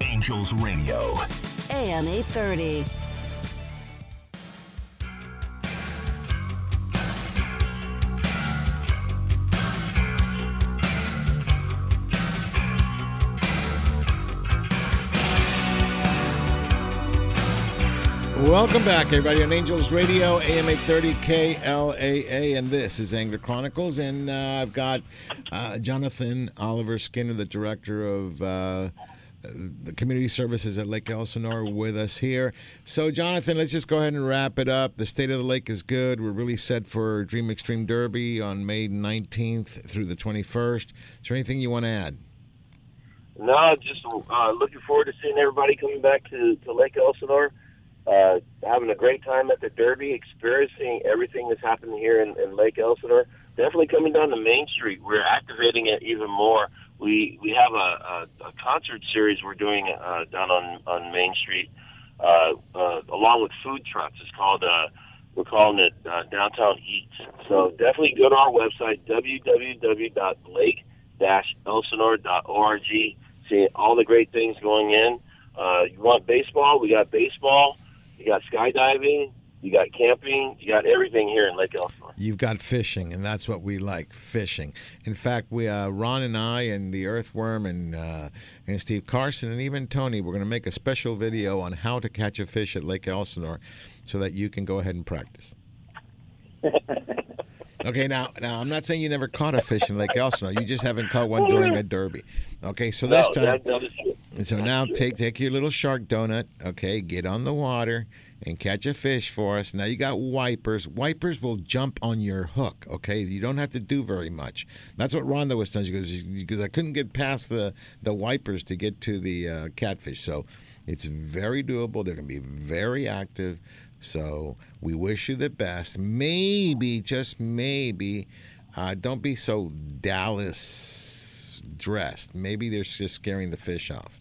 Angels Radio, AM 830. Welcome back, everybody, on Angels Radio, AM 830 KLAA, and this is Angler Chronicles. And uh, I've got uh, Jonathan Oliver Skinner, the director of uh, the community services at Lake Elsinore, with us here. So, Jonathan, let's just go ahead and wrap it up. The state of the lake is good. We're really set for Dream Extreme Derby on May 19th through the 21st. Is there anything you want to add? No, just uh, looking forward to seeing everybody coming back to, to Lake Elsinore, uh, having a great time at the Derby, experiencing everything that's happening here in, in Lake Elsinore. Definitely coming down to Main Street. We're activating it even more. We we have a, a, a concert series we're doing uh, down on on Main Street, uh, uh, along with food trucks. It's called uh, we're calling it uh, Downtown Eats. So definitely go to our website www.lake-elsinore.org. See all the great things going in. Uh, you want baseball? We got baseball. You got skydiving. You got camping. You got everything here in Lake Elsinore. You've got fishing, and that's what we like fishing. In fact, we uh, Ron and I and the Earthworm and uh, and Steve Carson and even Tony, we're going to make a special video on how to catch a fish at Lake Elsinore, so that you can go ahead and practice. Okay, now now I'm not saying you never caught a fish in Lake Elsinore. You just haven't caught one during a derby. Okay, so this No, time. that- that is true. And so now take take your little shark donut, okay, get on the water and catch a fish for us. Now you got wipers. Wipers will jump on your hook, okay? You don't have to do very much. That's what Rhonda was telling goes, because I couldn't get past the, the wipers to get to the uh, catfish. So it's very doable. They're going to be very active. So we wish you the best. Maybe, just maybe, uh, don't be so Dallas dressed. Maybe they're just scaring the fish off.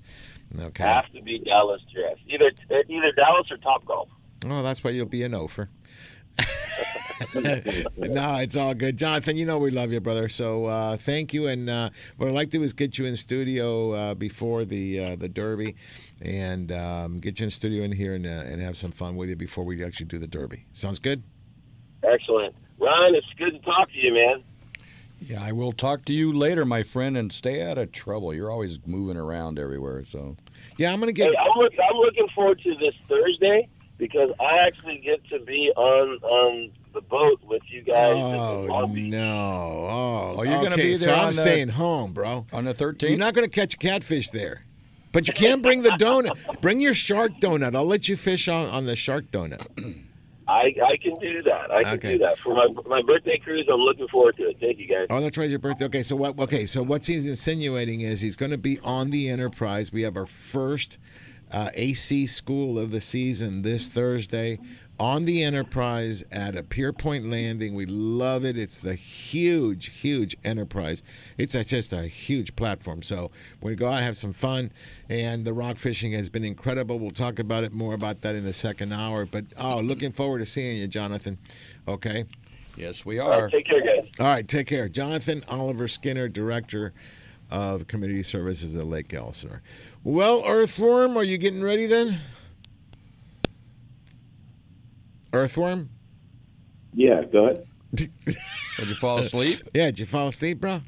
Okay. Have to be Dallas dressed. Either either Dallas or Top Golf. Oh, that's why you'll be an ofer. no, it's all good, Jonathan. You know we love you, brother. So uh, thank you. And uh, what I'd like to do is get you in studio uh, before the uh, the Derby, and um, get you in studio in here and uh, and have some fun with you before we actually do the Derby. Sounds good. Excellent. Ron, it's good to talk to you, man. Yeah, I will talk to you later, my friend, and stay out of trouble. You're always moving around everywhere, so. Yeah, I'm gonna Hey, I'm, look, I'm looking forward to this Thursday because I actually get to be on on the boat with you guys. Oh no! Oh, Oh, you're gonna okay, be So there I'm the- staying home, bro. On the 13th? You're not going to catch a catfish there, but you can bring the donut. bring your shark donut. I'll let you fish on, on the shark donut. I I can do that. I can Okay. do that for my my birthday cruise. I'm looking forward to it. Thank you, guys. Oh, that's right, your birthday. Okay, so what? Okay, so what he's insinuating is he's going to be on the Enterprise. We have our first uh, AC school of the season this Thursday on the Enterprise at a Pier Point Landing. We love it. It's the huge, huge Enterprise. It's a, just a huge platform. So we go out have some fun. And the rock fishing has been incredible. We'll talk about it more about that in the second hour. But oh, looking forward to seeing you, Jonathan. Okay. Yes, we All right, take care, guys. All right, take care. Jonathan Oliver Skinner, Director of Community Services at Lake Elsinore. Well, Earthworm, are you getting ready then? Earthworm? Yeah, go ahead. Did you fall asleep? yeah, did you fall asleep, bro?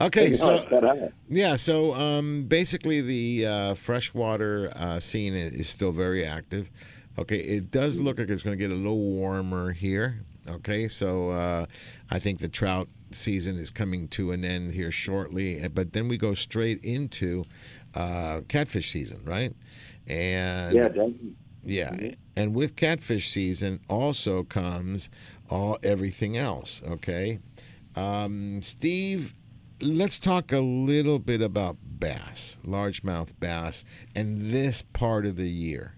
Okay, No, so it's got out. yeah, so um, basically the uh, freshwater uh, scene is still very active. Okay, it does look like it's going to get a little warmer here. Okay, so uh, I think the trout season is coming to an end here shortly, eh, but then we go straight into uh, catfish season, right? And Yeah, yeah, and with catfish season also comes all everything else. Okay, um, Steve, let's talk a little bit about bass, largemouth bass, and this part of the year.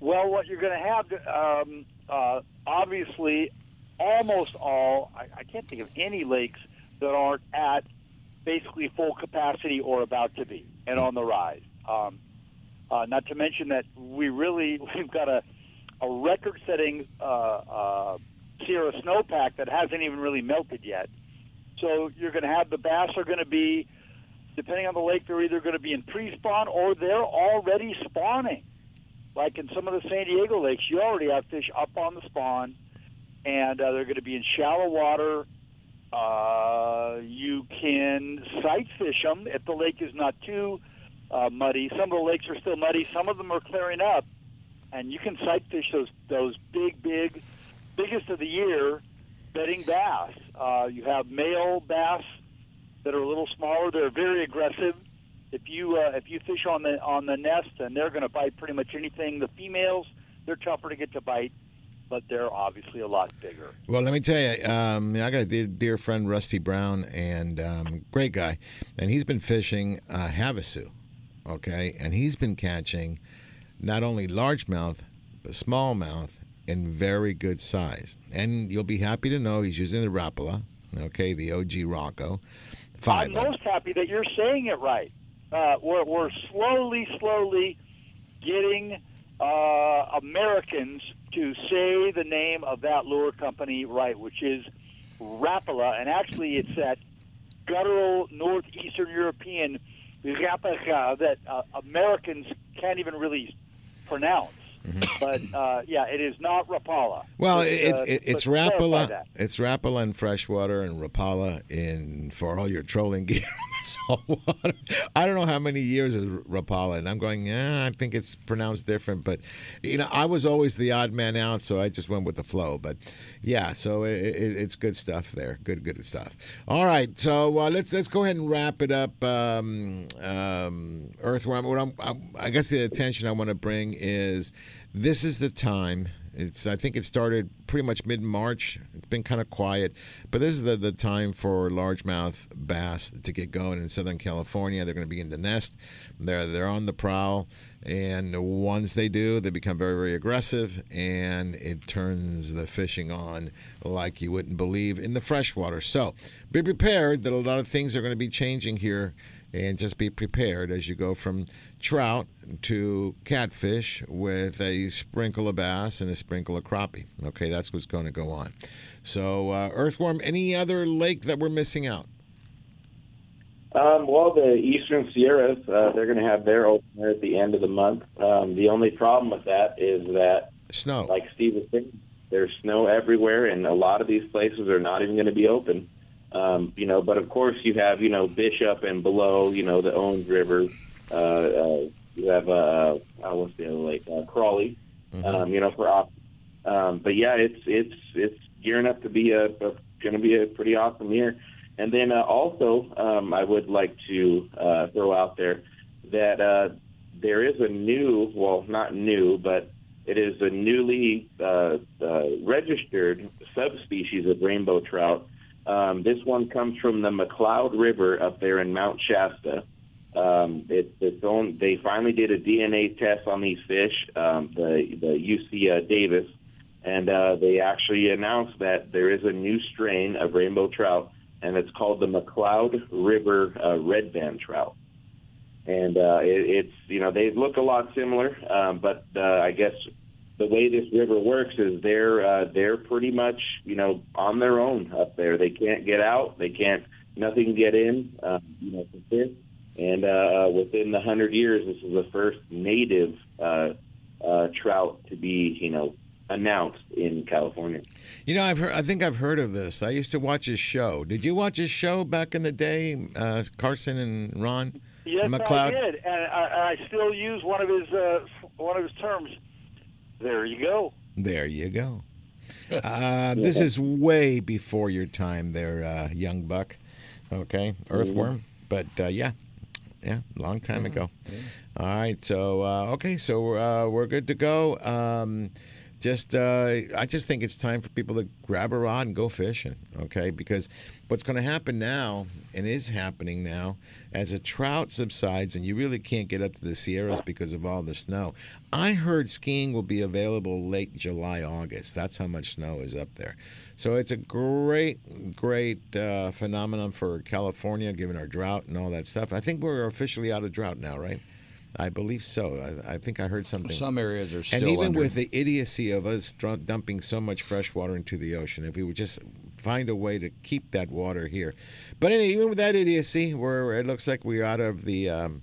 Well, what you're going to have, um, uh, obviously, almost all, I, I can't think of any lakes that aren't at basically full capacity or about to be and on the rise. Um, uh, not to mention that we really, we've got a, a record setting uh, uh, Sierra snowpack that hasn't even really melted yet. So you're going to have the bass are going to be, depending on the lake, they're either going to be in pre spawn or they're already spawning like in some of the San Diego lakes, you already have fish up on the spawn, and uh, they're going to be in shallow water. Uh, you can sight fish them if the lake is not too uh, muddy. Some of the lakes are still muddy. Some of them are clearing up, and you can sight fish those those big, big, biggest of the year bedding bass. Uh, you have male bass that are a little smaller. They're very aggressive. If you uh, if you fish on the on the nest, and they're going to bite pretty much anything. The females, they're tougher to get to bite, but they're obviously a lot bigger. Well, let me tell you, um, I got a dear, dear friend, Rusty Brown, and um, great guy, and he's been fishing uh, Havasu, okay, and he's been catching not only largemouth but smallmouth in very good size. And you'll be happy to know he's using the Rapala, okay, the OG Rocco. I'm most happy that you're saying it right. Uh, we're, we're slowly, slowly getting uh, Americans to say the name of that lure company right, which is Rapala, and actually it's that guttural northeastern European that uh, Americans can't even really pronounce. But uh, yeah, it is not Rapala. Well, it's uh, it, it's Rapala. It's Rapala in freshwater and Rapala in for all your trolling gear on the saltwater. I don't know how many years is Rapala, and I'm going. Yeah, I think it's pronounced different, but you know, I was always the odd man out, so I just went with the flow. But yeah, so it, it, it's good stuff there. Good, good stuff. All right, so uh, let's let's go ahead and wrap it up. Um, um, Earthworm. What I'm, I'm, I guess the attention I want to bring is this is the time. It's I think it started pretty much mid March. It's been kind of quiet, but this is the, the time for largemouth bass to get going in Southern California. They're going to begin to nest. They're they're on the prowl, and once they do, they become very very aggressive, and it turns the fishing on like you wouldn't believe in the freshwater. So be prepared that a lot of things are going to be changing here and just be prepared as you go from trout to catfish with a sprinkle of bass and a sprinkle of crappie. Okay, that's what's going to go on. So, uh, earthworm, any other lake that we're missing out? Um, well, the Eastern Sierras, uh, they're going to have their opener at the end of the month. Um, the only problem with that is that, snow. like Steve was saying, there's snow everywhere, and a lot of these places are not even going to be open. Um, you know, but of course you have, you know, Bishop and below, you know, the Owens River. Uh, uh, you have, uh, uh, what's the other lake? Uh, Crowley. Um, you know, for op- um, but yeah, it's it's it's gearing up to be a, a going to be a pretty awesome year. And then uh, also, um, I would like to uh, throw out there that uh, there is a new, well, not new, but it is a newly uh, uh, registered subspecies of rainbow trout. Um, this one comes from the McCloud River up there in Mount Shasta. Um, it, it's own, they finally did a DNA test on these fish, um, the, the UC uh, Davis, and uh, they actually announced that there is a new strain of rainbow trout, and it's called the McCloud River uh, red band trout. And uh, it, it's you know they look a lot similar, um, but uh, I guess the way this river works is they're uh, they're pretty much you know on their own up there. They can't get out. They can't nothing get in. Uh, you know to fish. And uh, uh, within the hundred years, this is the first native uh, uh, trout to be you know announced in California. You know, I've heard. I think I've heard of this. I used to watch his show. Did you watch his show back in the day, uh, Carson and Ron Yes, I did, and I, I still use one of his uh, one of his terms. There you go. There you go. Uh, this is way before your time, there, uh, young buck. Okay, earthworm. But uh, yeah, yeah, long time ago. All right, so uh, okay, so uh, we're good to go. Um, just, uh, I just think it's time for people to grab a rod and go fishing. Okay, because what's going to happen now, and is happening now, as the trout subsides and you really can't get up to the Sierras because of all the snow. I heard skiing will be available late July, August. That's how much snow is up there. So it's a great, great uh, phenomenon for California, given our drought and all that stuff. I think we're officially out of drought now, right? I believe so. I, I think I heard something. Some areas are still. and even under. with the idiocy of us dr- dumping so much fresh water into the ocean, if we would just find a way to keep that water here. But anyway, even with that idiocy, where it looks like we're out of the um,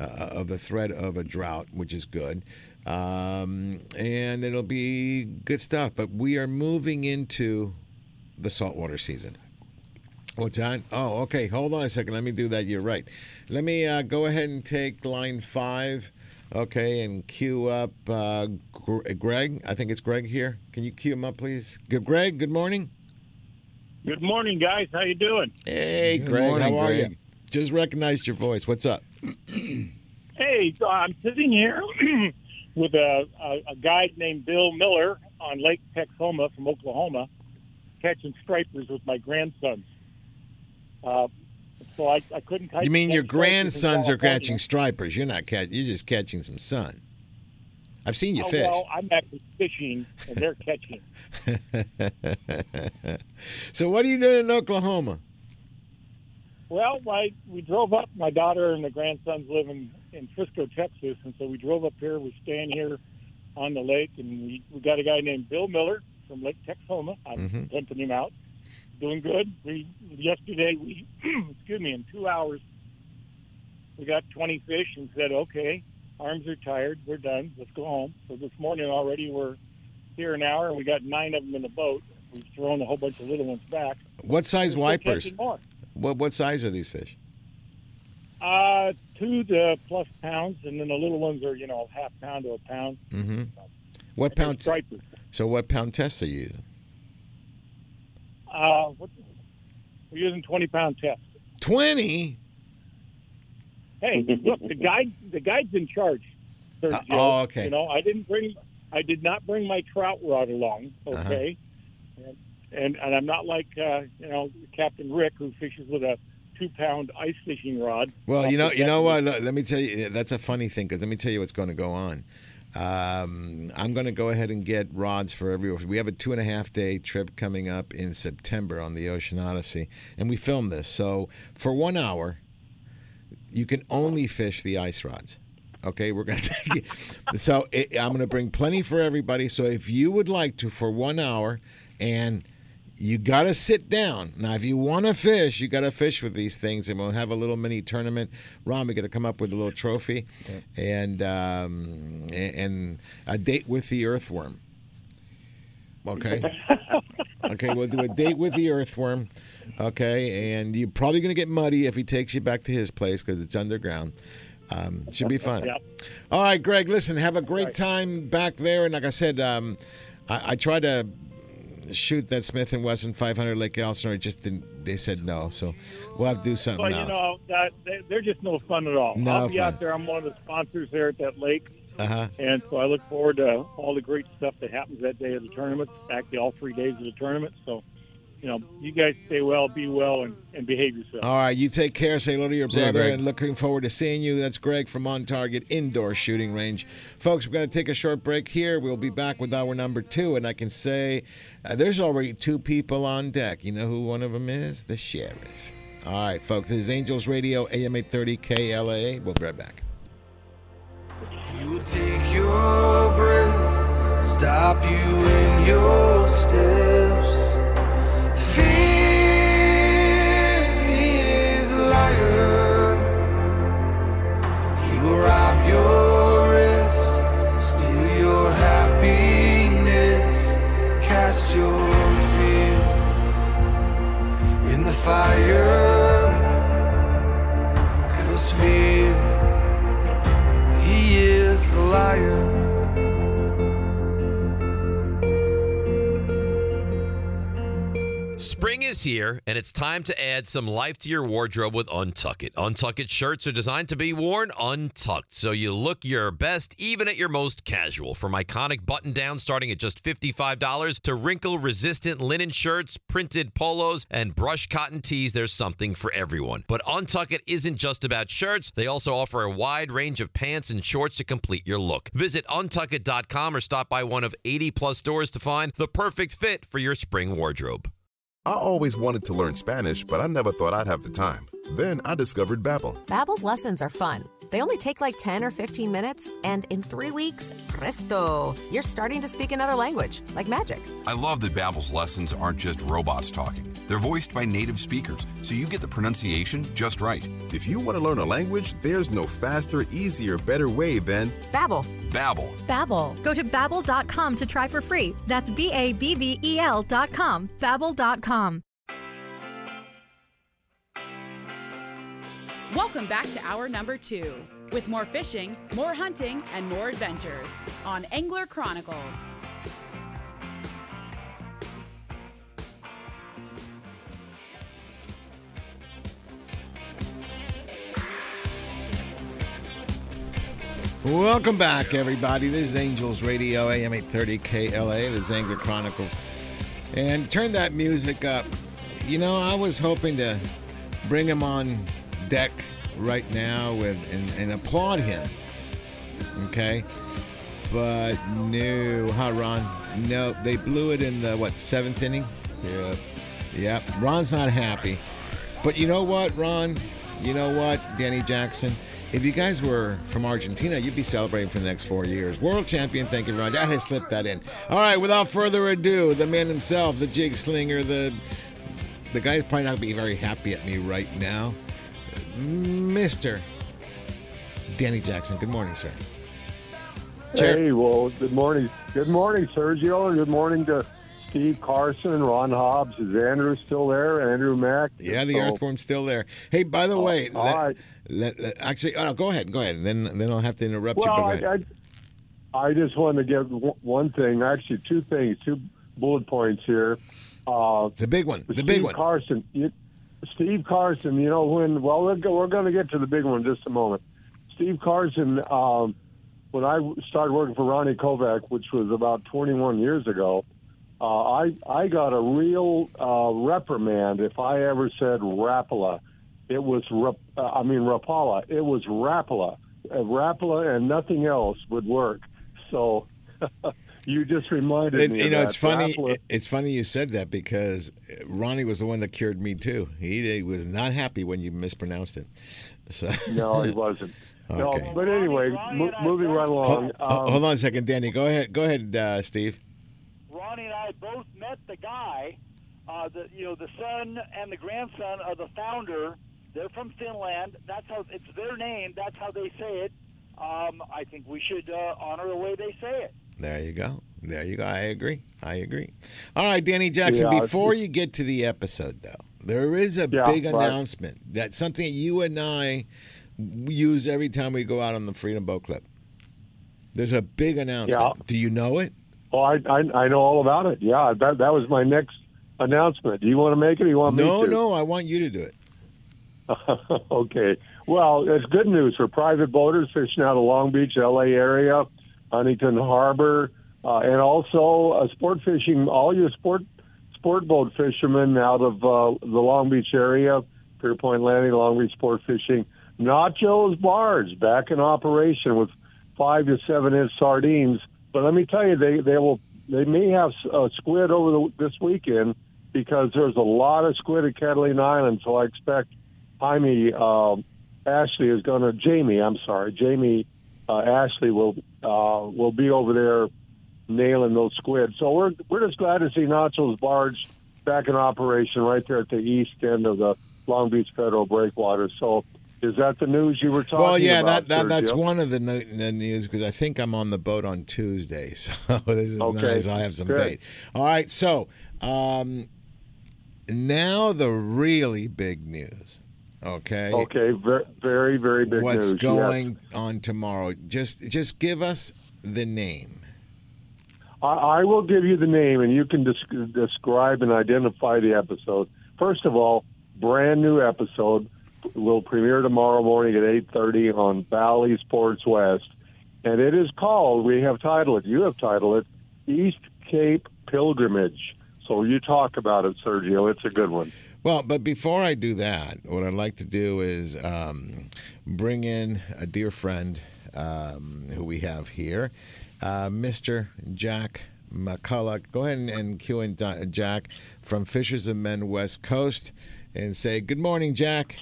uh, of the threat of a drought, which is good. Um, and it'll be good stuff. But we are moving into the saltwater season. What's that? Oh, okay. Hold on a second. Let me do that. You're right. Let me uh, go ahead and take line five, okay, and cue up uh, Greg. I think it's Greg here. Can you cue him up, please? Good, Greg. Good morning. Good morning, guys. How you doing? Hey, Good Greg. morning, how are Greg. you? Just recognized your voice. What's up? Hey, so I'm sitting here with a, a, a guide named Bill Miller on Lake Texoma from Oklahoma, catching stripers with my grandsons. Uh, so I, I couldn't. catch- You mean your grandsons are catching stripers? You're not catching. You're just catching some sun. I've seen you Oh, fish. Well, I'm actually fishing, and they're catching. so what are you doing in Oklahoma? Well, I, we drove up. My daughter and the grandsons live in, in Frisco, Texas, and so we drove up here. We're staying here on the lake, and we, we got a guy named Bill Miller from Lake Texoma. I'm Mhm. pimping him out. Doing good. We yesterday we excuse me in two hours we got 20 fish and said, okay, arms are tired, we're done, let's go home. So this morning already we're here an hour, and we got nine of them in the boat. We've thrown a whole bunch of little ones back. What size We're wipers? What what size are these fish? Uh, two to plus pounds, and then the little ones are, you know, half pound to a pound. Mm-hmm. What And pound? stripers. So what pound tests are you using? Uh, what, we're using 20 pound test. Twenty. Hey, look, the guide, the guide's in charge. Sir Uh, Joe. oh, okay. You know, I didn't bring, I did not bring my trout rod along. Uh-huh. Okay. And, and and I'm not like uh, you know Captain Rick who fishes with a two pound ice fishing rod. Well, you know, you know what? Let let me tell you. That's a funny thing because let me tell you what's going to go on. Um, I'm going to go ahead and get rods for everyone. We have a two and a half day trip coming up in September on the Ocean Odyssey, and we filmed this. So for one hour, you can only fish the ice rods. Okay, we're going to take it. So it, I'm going to bring plenty for everybody. So if you would like to, for one hour, and you got to sit down. Now, if you want to fish, you got to fish with these things, and we'll have a little mini tournament. Ron, we got to come up with a little trophy, and um, and- a date with the earthworm. Okay. okay, we'll do a date with the earthworm. Okay, and you're probably going to get muddy if he takes you back to his place because it's underground. Um, should be fun. Yep. All right, Greg. Listen, have a great time back there. And like I said, um, I, I tried to shoot that Smith and Wesson 500 Lake Elsinore. Just didn't. They said no. So we'll have to do something Well, you know, that, they, they're just no fun at all. No I'll be fun. out there. I'm one of the sponsors there at that lake. Uh huh. And so I look forward to all the great stuff that happens that day of the tournament, actually all three days of the tournament. So, you know, you guys stay well, be well, and, and behave yourself. All right, you take care. Say hello to your See brother, Greg. and looking forward to seeing you. That's Greg from On Target Indoor Shooting Range. Folks, we're going to take a short break here. We'll be back with our number two, and I can say uh, there's already two people on deck. You know who one of them is? The sheriff. All right, folks, this is Angels Radio, AM 830 KLA. We'll be right back. You take your breath, stop you in your steps. Fire. Cause fear he is a liar. Spring is here, and it's time to add some life to your wardrobe with Untuck It. Untuck It shirts are designed to be worn untucked, so you look your best even at your most casual. From iconic button downs starting at just $55 to wrinkle resistant linen shirts, printed polos, and brush cotton tees, there's something for everyone. But Untuck It isn't just about shirts, they also offer a wide range of pants and shorts to complete your look. Visit untuckit.com or stop by one of 80 plus stores to find the perfect fit for your spring wardrobe. I always wanted to learn Spanish, but I never thought I'd have the time. Then I discovered Babbel. Babbel's lessons are fun. They only take like 10 or 15 minutes, and in three weeks, presto, you're starting to speak another language, like magic. I love that Babbel's lessons aren't just robots talking. They're voiced by native speakers, so you get the pronunciation just right. If you want to learn a language, there's no faster, easier, better way than Babbel. Babbel. Babbel. Go to babbel.com to try for free. That's B A B B E L dot com. Babbel.com. Welcome back to hour number two with more fishing, more hunting, and more adventures on Angler Chronicles. Welcome back, everybody. This is Angels Radio, AM 830 KLA. This is Angler Chronicles. And turn that music up. You know, I was hoping to bring him on deck right now with and, and applaud him. Okay? But no, huh, Ron? No, they blew it in the, what, seventh inning? Yeah. Yeah. Ron's not happy. But you know what, Ron? You know what, Danny Jackson? If you guys were from Argentina, you'd be celebrating for the next four years. World champion, thank you, Ron. I had slipped that in. All right, without further ado, the man himself, the jig slinger, the the guy's probably not gonna be very happy at me right now. Mr. Danny Jackson. Good morning, sir. Hey, well, good morning. Good morning, Sergio, and good morning to Steve Carson, Ron Hobbs. Is Andrew still there? Andrew Mack? Yeah, the So- earthworm's still there. Hey, by the way, all let- right. let- let- actually, oh, go ahead, go ahead, and then then I'll have to interrupt Well, you. But I. I, I just wanted to w- one thing, actually two things, two bullet points here. Uh, the big one, the Steve big one. Carson. You, Steve Carson, you know, when, well, we're, we're going to get to the big one in just a moment. Steve Carson, um, when I started working for Ronnie Kovac, which was about 21 years ago, uh, I, I got a real uh, reprimand if I ever said Rapala. It was, uh, I mean, Rapala. It was Rapala. Uh, Rapala and nothing else would work. So you just reminded It- me. you of know, that. it's funny. Rapala- It's funny you said that because Ronnie was the one that cured me too. He, he was not happy when you mispronounced it. So No, he wasn't. No, Okay. but anyway, mo- moving right along. Hold, um, hold on a second, Danny. Go ahead. Go ahead, uh, Steve. Ronnie and I both met the guy, uh, the you know the son and the grandson of the founder. They're from Finland. That's how it's their name. That's how they say it. Um, I think we should uh, honor the way they say it. There you go. There you go. I agree. I agree. All right, Danny Jackson. Yeah, before you get to the episode, though, there is a Yeah, big right. announcement. That's something that you and I use every time we go out on the Freedom Boat Club. There's a big announcement. Yeah. Do you know it? Oh, I, I I know all about it. Yeah, that that was my next announcement. Do you want to make it? Or you want No, me to? No, no. I want you to do it. okay. Well, it's good news for private boaters fishing out of Long Beach, LA area, Huntington Harbor, uh, and also uh, sport fishing. All your sport sport boat fishermen out of uh, the Long Beach area, Pier Point Landing, Long Beach Sport Fishing. Nachos Barge back in operation with five to seven inch sardines. But let me tell you, they they will they may have uh, squid over the, this weekend because there's a lot of squid at Catalina Island. So I expect Jaime uh, Ashley is going to Jamie. I'm sorry, Jamie uh, Ashley will uh, will be over there nailing those squid. So we're we're just glad to see Nacho's barge back in operation right there at the east end of the Long Beach Federal Breakwater. So is that the news you were talking about? Well, yeah, about? that, that that's one of the, no- the news because I think I'm on the boat on Tuesday, so this is Okay, nice. I have some good. bait. All right, so um, now the really big news. Okay. Okay, very very, very big What's news. yes. going on tomorrow? Just just give us the name. I, I will give you the name, and you can des- describe and identify the episode. First of all, brand new episode will premiere tomorrow morning at eight thirty on Bally Sports West, and it is called. We have titled it. You have titled it East Cape Pilgrimage. So you talk about it, Sergio. It's a good one. Well, but before I do that, what I'd like to do is um, bring in a dear friend um, who we have here, uh, Mr. Jack McCulloch. Go ahead and, and cue in Di- Jack from Fishers of Men West Coast and say, Good morning, Jack.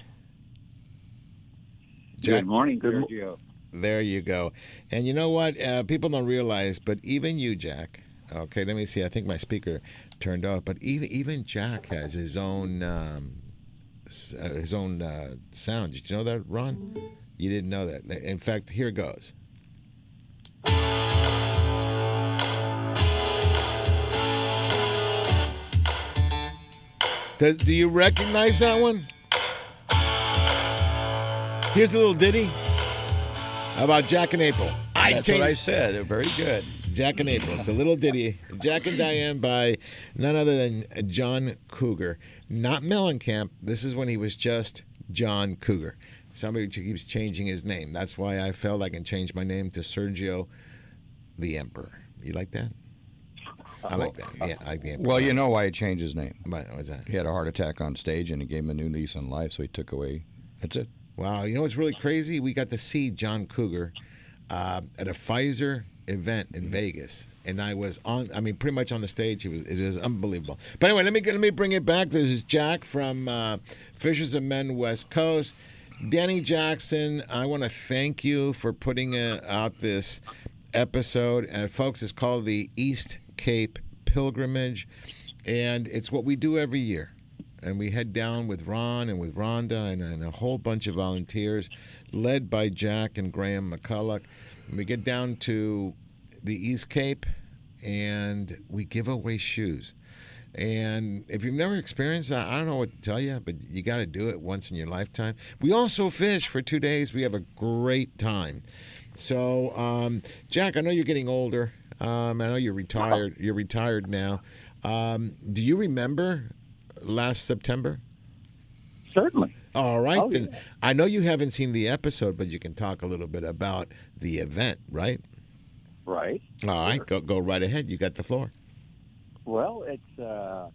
Good morning, Good mo- Sergio. There you go. And you know what? Uh, people don't realize, but even you, Jack. Okay, let me see. I think my speaker turned off, but even even Jack has his own um, uh, his own uh, sound. Did you know that, Ron? You didn't know that. In fact, here goes. Do, do you recognize that one? Here's a little ditty about Jack and April. I That's changed- what I said. Very good. Jack and April. It's a little ditty. Jack and Diane by none other than John Cougar. Not Mellencamp. This is when he was just John Cougar. Somebody keeps changing his name. That's why I felt I can change my name to Sergio the Emperor. You like that? I like that. Yeah, I like the Emperor. Well, you know why he changed his name. Why was that? He had a heart attack on stage, and it gave him a new lease on life. So he took away. That's it. Wow, you know what's really crazy? We got to see John Cougar uh, at a Pfizer event in Vegas, and I was on. I mean, pretty much on the stage. He was. It was unbelievable. But anyway, let me let me bring it back. This is Jack from uh, Fishers of Men West Coast. Danny Jackson, I want to thank you for putting uh, out this episode. And folks, it's called the East Cape Pilgrimage, and it's what we do every year and we head down with Ron and with Rhonda and, and a whole bunch of volunteers, led by Jack and Graham McCulloch. We get down to the East Cape, and we give away shoes. And if you've never experienced that, I don't know what to tell you, but you got to do it once in your lifetime. We also fish for two days. We have a great time. So, um, Jack, I know you're getting older. Um, I know you're retired. You're retired now. Um, do you remember last September? Certainly. All right, Oh, then. yeah. I know you haven't seen the episode, but you can talk a little bit about the event, right? Right. All right, go go right ahead. You got the floor. Well, it's uh,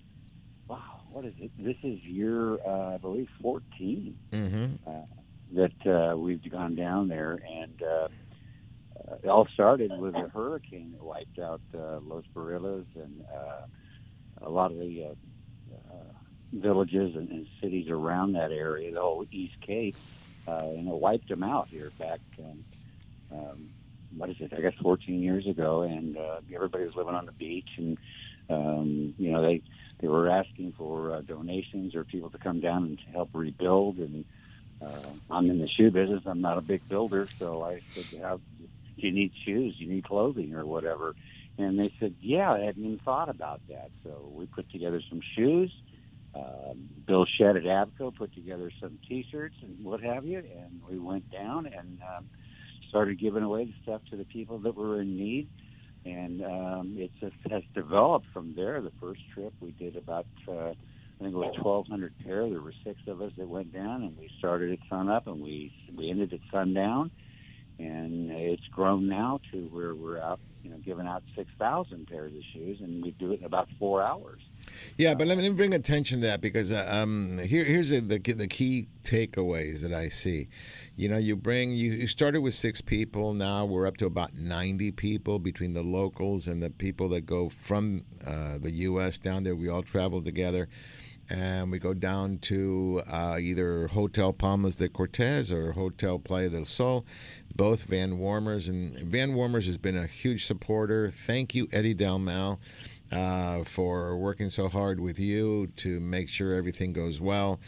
wow. What is it? This is year, uh, I believe, fourteen Mm-hmm. uh, that uh, we've gone down there, and uh, uh, it all started with a hurricane that wiped out uh, Los Barriles and uh, a lot of the uh, uh, villages and, and cities around that area, the whole East Cape, uh, and it wiped them out here back. Um, um, what is it? I guess 14 years ago, and uh, everybody was living on the beach, and um, you know they they were asking for uh, donations or people to come down and help rebuild. And uh, I'm in the shoe business. I'm not a big builder, so I said, "How do you need shoes? Do you need clothing or whatever?" And they said, "Yeah, I hadn't even thought about that." So we put together some shoes. Um, Bill Shedd at AFTCO put together some T-shirts and what have you, and we went down and um, started giving away the stuff to the people that were in need. And um, it just has developed from there. The first trip we did about, uh, I think it was 1,200 pair. There were six of us that went down, and we started at sun up, and we we ended at sundown. And it's grown now to where we're out, you know, giving out 6,000 pairs of shoes, and we do it in about four hours. Yeah, but let me, bring attention to that because uh, um, here, here's the, the the key takeaways that I see. You know, you bring you, you started with six people. Now we're up to about ninety people between the locals and the people that go from uh, the U.S. down there. We all travel together. And we go down to uh, either Hotel Palmas de Cortez or Hotel Playa del Sol, both Van Wormers. And Van Wormers has been a huge supporter. Thank you, Eddie Dalmal uh, for working so hard with you to make sure everything goes well.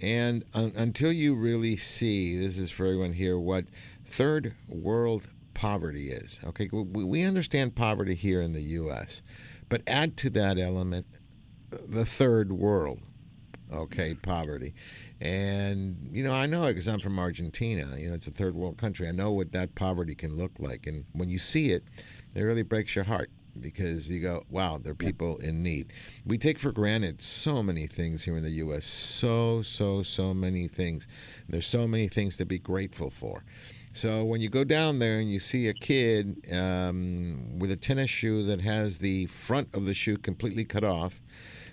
And un- until you really see, this is for everyone here, what third world poverty is. Okay, we, we understand poverty here in the U.S., but add to that element the third world okay poverty and you know i know it because i'm from argentina you know it's a third world country i know what that poverty can look like and when you see it it really breaks your heart because you go wow there are people in need we take for granted so many things here in the us so so so many things there's so many things to be grateful for so when you go down there and you see a kid um, with a tennis shoe that has the front of the shoe completely cut off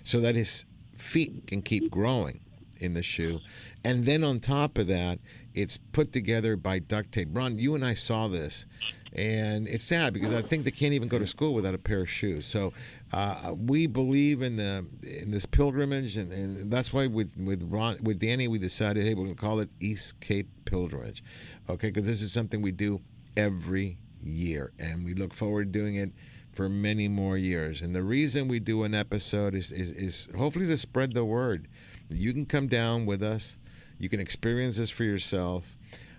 so that his feet can keep growing in the shoe. And then on top of that, it's put together by duct tape. Ron, you and I saw this, and it's sad because I think they can't even go to school without a pair of shoes. So uh, we believe in the in this pilgrimage, and, and that's why with with Ron with Danny we decided, hey, we're gonna call it East Cape Pilgrimage, okay? Because this is something we do every year, and we look forward to doing it for many more years. And the reason we do an episode is, is, is hopefully to spread the word. You can come down with us, you can experience this for yourself.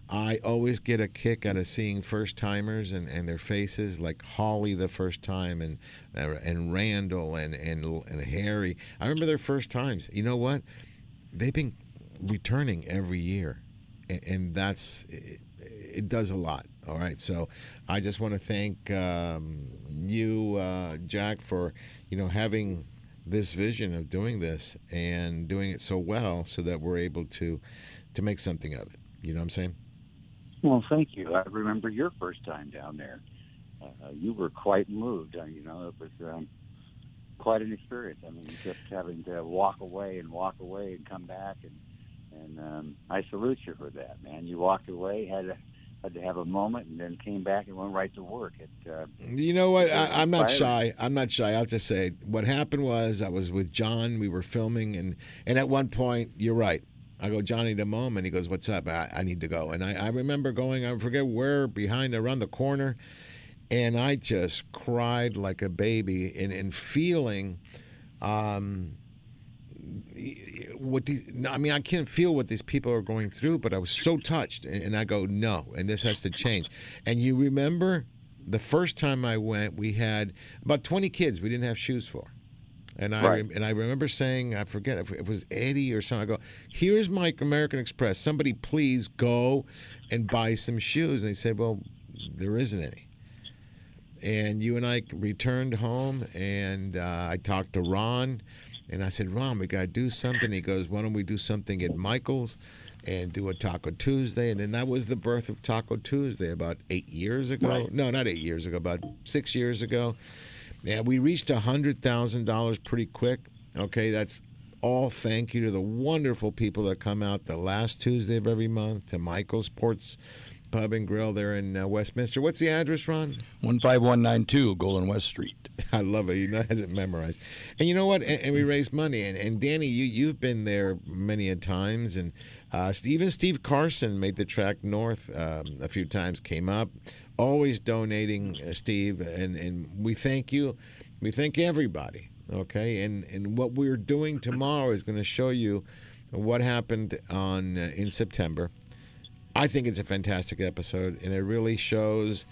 I always get a kick out of seeing first timers and, and their faces, like Holly the first time, and uh, and Randall and, and and Harry. I remember their first times. You know what? They've been returning every year and, and that's it, it does a lot. All right, so I just want to thank um, you, uh, Jack, for you know having this vision of doing this and doing it so well, so that we're able to to make something of it. You know what I'm saying? Well, thank you. I remember your first time down there. Uh, you were quite moved. Uh, you know, it was um, quite an experience. I mean, just having to walk away and walk away and come back, and and um, I salute you for that, man. You walked away, had to had to have a moment, and then came back and went right to work. It, uh, You know what? I, I'm not shy. I'm not shy. I'll just say what happened was I was with John. We were filming, and and at one point, you're right. I go, Johnny, the mom. And He goes, "What's up? I, I need to go." And I, I remember going. I forget where behind around the corner, and I just cried like a baby, and and feeling. Um, what these I mean I can't feel what these people are going through but I was so touched and, and I go no and this has to change and you remember the first time I went we had about 20 kids we didn't have shoes for and I Right. and I remember saying I forget if it was Eddie or something I go here's my American Express somebody please go and buy some shoes and they said well there isn't any and you and I returned home, and uh, I talked to Ron, and I said, Ron, we got to do something. He goes, Why don't we do something at Michael's and do a Taco Tuesday? And then that was the birth of Taco Tuesday about eight years ago. Right. No, not eight years ago, about six years ago. Yeah, we reached $100,000 pretty quick. Okay, that's all thank you to the wonderful people that come out the last Tuesday of every month to Michael's Sports Pub and Grill there in uh, Westminster. What's the address, Ron? 15192 Golden West Street. I love it. You know, has it memorized. And you know what? And, and we raise money. And, and Danny, you you've been there many a times. And uh, even Steve Carson made the track north um, a few times. Came up, always donating, uh, Steve. And and we thank you. We thank everybody. Okay. And and what we're doing tomorrow is going to show you what happened on uh, in September. I think it's a fantastic episode, and it really shows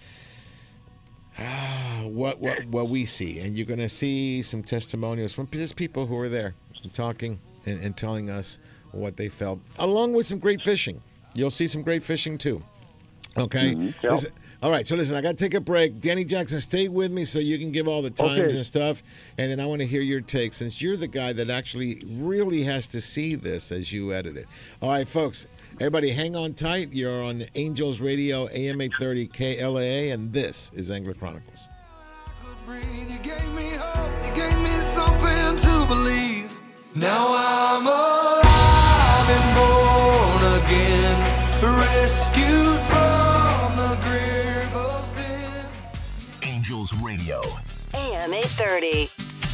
ah, what what what we see, and you're going to see some testimonials from just people who were there, talking and, and telling us what they felt, along with some great fishing. You'll see some great fishing too. Okay. Mhm, yep. Listen- all right. So listen, I got to take a break. Danny Jackson, stay with me so you can give all the times Okay. and stuff, and then I want to hear your take since you're the guy that actually really has to see this as you edit it. All right, folks. Everybody, hang on tight. You're on Angels Radio, AM 830 KLAA, and this is Angler Chronicles. You gave me hope, you gave me something to believe. Now I'm alive and born again, rescued from Angels Radio. AM 830.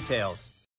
details.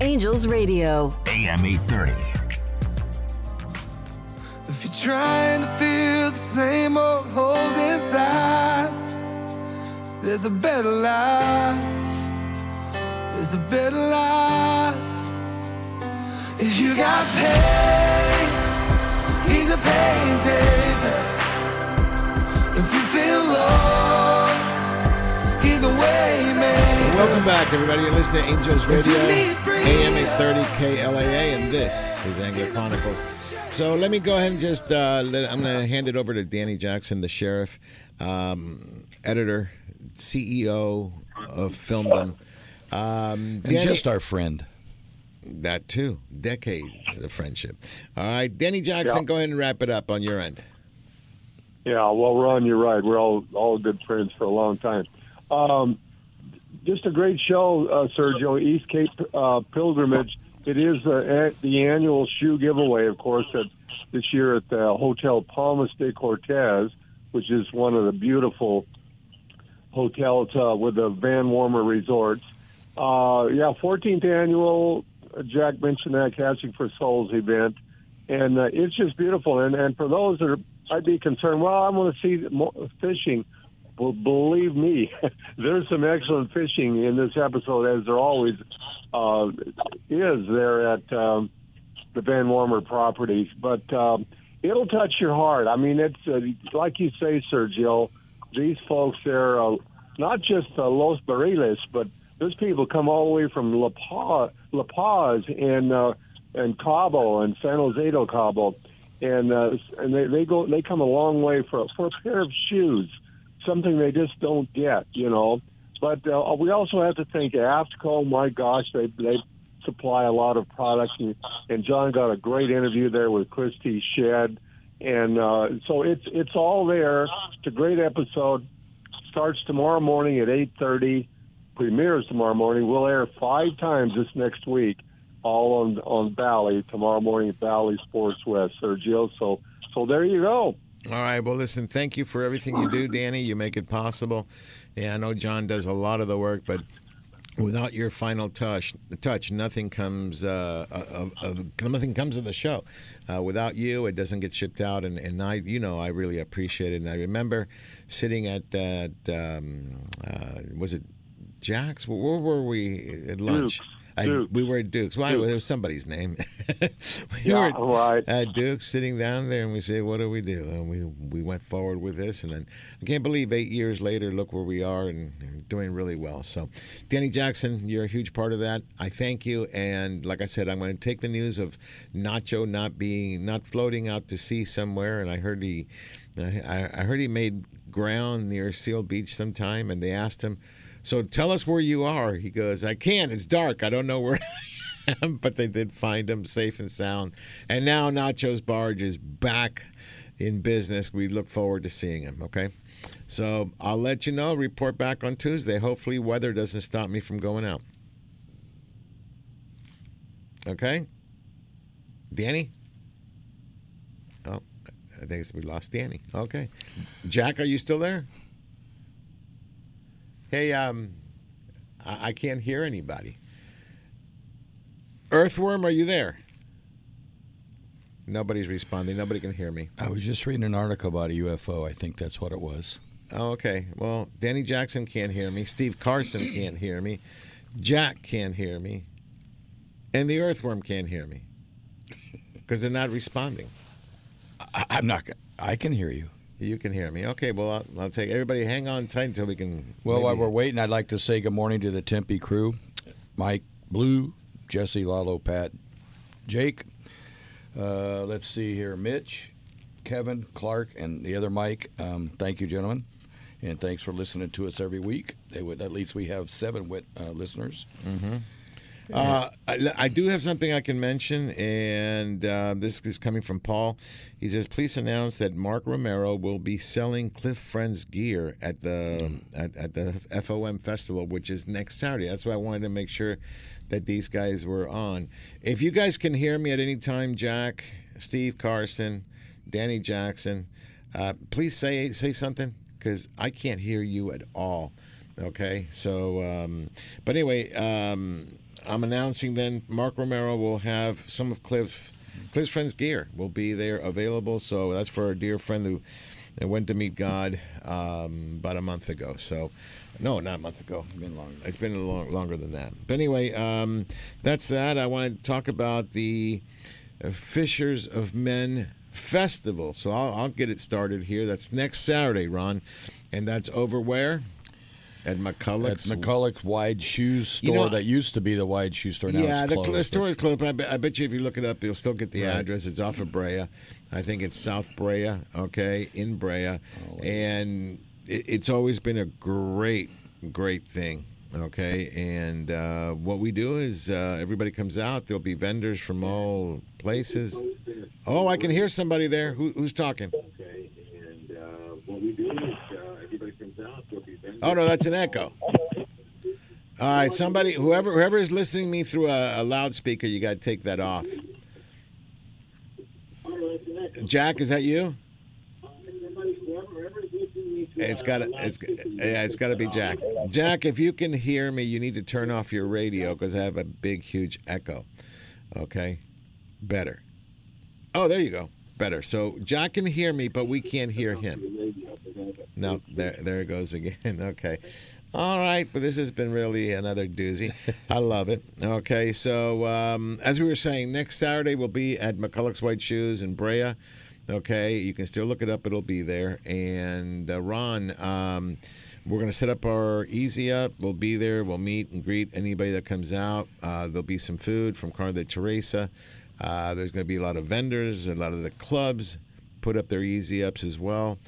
Angels Radio. AM 830. If you're trying to fill the same old holes inside, there's a better life. There's a better life. If you got pain, he's a painting. If you feel lost, he's a way man. Welcome back, everybody. You're listening to Angels Radio, need freedom. AM 830 KLAA, and this is Angler Chronicles. So let me go ahead and just, uh, let, I'm going to hand it over to Danny Jackson, the sheriff, um, editor, CEO of Filmdom. Um, And just our friend. That too. Decades of friendship. All right, Danny Jackson, Yeah. go ahead and wrap it up on your end. Yeah, well, Ron, you're right. We're all all good friends for a long time. Um, just a great show, uh, Sergio. East Cape uh, Pilgrimage. It is uh, a- the annual shoe giveaway, of course, at, this year at the Hotel Palmas de Cortez, which is one of the beautiful hotels uh, with the Van Wormer Resorts. Uh, yeah, 14th annual uh, Jack mentioned that Catching for Souls event, and uh, it's just beautiful. And and for those that are, I'd be concerned. Well, I want to see more fishing. Well, believe me, there's some excellent fishing in this episode, as there always uh, is there at um, the Van Wormer properties. But um, it'll touch your heart. I mean, it's uh, like you say, Sergio. These folks, they're uh, not just uh, Los Barriles, but those people come all the way from La Paz, La Paz and uh, and Cabo and San Jose del Cabo, and uh, and they, they go they come a long way for for a pair of shoes, something they just don't get, you know. But uh, we also have to think AFTCO. My gosh, they they supply a lot of products, and, and John got a great interview there with Christy Shedd, and uh, so it's it's all there. It's a great episode. Starts tomorrow morning at eight thirty. Premieres tomorrow morning. We'll air five times this next week, all on on Bally tomorrow morning at Bally Sports West, Sergio. So so there you go. All right. Well, listen, thank you for everything you do, Danny. You make it possible. Yeah, I know John does a lot of the work, but without your final touch, touch, nothing comes. Uh, of, of, nothing comes of the show. Uh, without you, it doesn't get shipped out, and, and I, you know, I really appreciate it. And I remember sitting at that. Um, uh, was it Jack's? Where, where were we at lunch? Duke's. I, we were at Duke's. Well, Duke's. it was somebody's name. we Yeah, were right. at Duke's sitting down there, and we say, "What do we do?" And we we went forward with this, and then I can't believe eight years later, look where we are, and, and doing really well. So, Danny Jackson, you're a huge part of that. I thank you, and like I said, I'm going to take the news of Nacho not being not floating out to sea somewhere, and I heard he, I, I heard he made ground near Seal Beach sometime, and they asked him. So tell us where you are. He goes, I can't. It's dark. I don't know where I am. But they did find him safe and sound. And now Nacho's Barge is back in business. We look forward to seeing him. Okay. So I'll let you know. Report back on Tuesday. Hopefully, weather doesn't stop me from going out. Okay. Danny? Oh, I think we lost Danny. Okay. Jack, are you still there? Hey, um, I, I can't hear anybody. Earthworm, are you there? Nobody's responding. Nobody can hear me. I was just reading an article about a UFO. I think that's what it was. Oh, okay. Well, Danny Jackson can't hear me. Steve Carson can't hear me. Jack can't hear me. And the earthworm can't hear me because they're not responding. I, I'm not. I can hear you. You can hear me. Okay, well, I'll, I'll take everybody. Hang on tight until we can. Well, while we're waiting, I'd like to say good morning to the Tempe crew Mike Blue, Jesse Lalo, Pat, Jake. Uh, let's see here Mitch, Kevin, Clark, and the other Mike. Um, thank you, gentlemen. And thanks for listening to us every week. They would, at least we have seven wit, uh, listeners. Mhm. Uh, I, I do have something I can mention, and uh, this is coming from Paul. He says, "Please announce that Mark Romero will be selling Cliff Friends gear at the at, at the FOM festival, which is next Saturday. That's why I wanted to make sure that these guys were on. If you guys can hear me at any time, Jack, Steve Carson, Danny Jackson, uh, please say say something because I can't hear you at all." Okay, so um, but anyway, um, I'm announcing then Mark Romero will have some of Cliff Cliff's friends gear will be there available. So that's for our dear friend who went to meet God um, about a month ago. So no, not a month ago. It's been longer. It's been a long, longer than that. But anyway, um, that's that. I want to talk about the Fishers of Men Festival. So I'll, I'll get it started here. That's next Saturday, Ron. And that's over where? At McCulloch's. At McCulloch Wide Shoes Store You know- that used to be the Wide Shoe Store. Now yeah, it's the, closed. the store is closed, but I bet, I bet you if you look it up, you'll still get the Right. address. It's off of Brea. I think it's South Brea, okay, in Brea. and it, it's always been a great, great thing, okay? And uh, what we do is uh, everybody comes out. There'll be vendors from all places. Oh, I can hear somebody there. Who, who's talking? Okay and uh, what we do is uh, everybody comes out. There'll be vendors. Oh no, that's an echo. All right, somebody, whoever, whoever is listening me through a, a loudspeaker, you got to take that off. Jack, is that you? It's got to, it's, yeah, it's got to be Jack. Jack, if you can hear me, you need to turn off your radio because I have a big, huge echo. Okay, better. Oh, there you go. Better. So Jack can hear me, but we can't hear him. No, there, there it goes again. Okay. All right, but this has been really another doozy. I love it. Okay, so um, as we were saying, next Saturday we'll be at McCulloch's White Shoes in Brea. Okay, you can still look it up; it'll be there. And uh, Ron, um, we're going to set up our Easy Up. We'll be there. We'll meet and greet anybody that comes out. Uh, there'll be some food from Carne de Teresa. Uh, there's going to be a lot of vendors, a lot of the clubs put up their Easy Ups as well.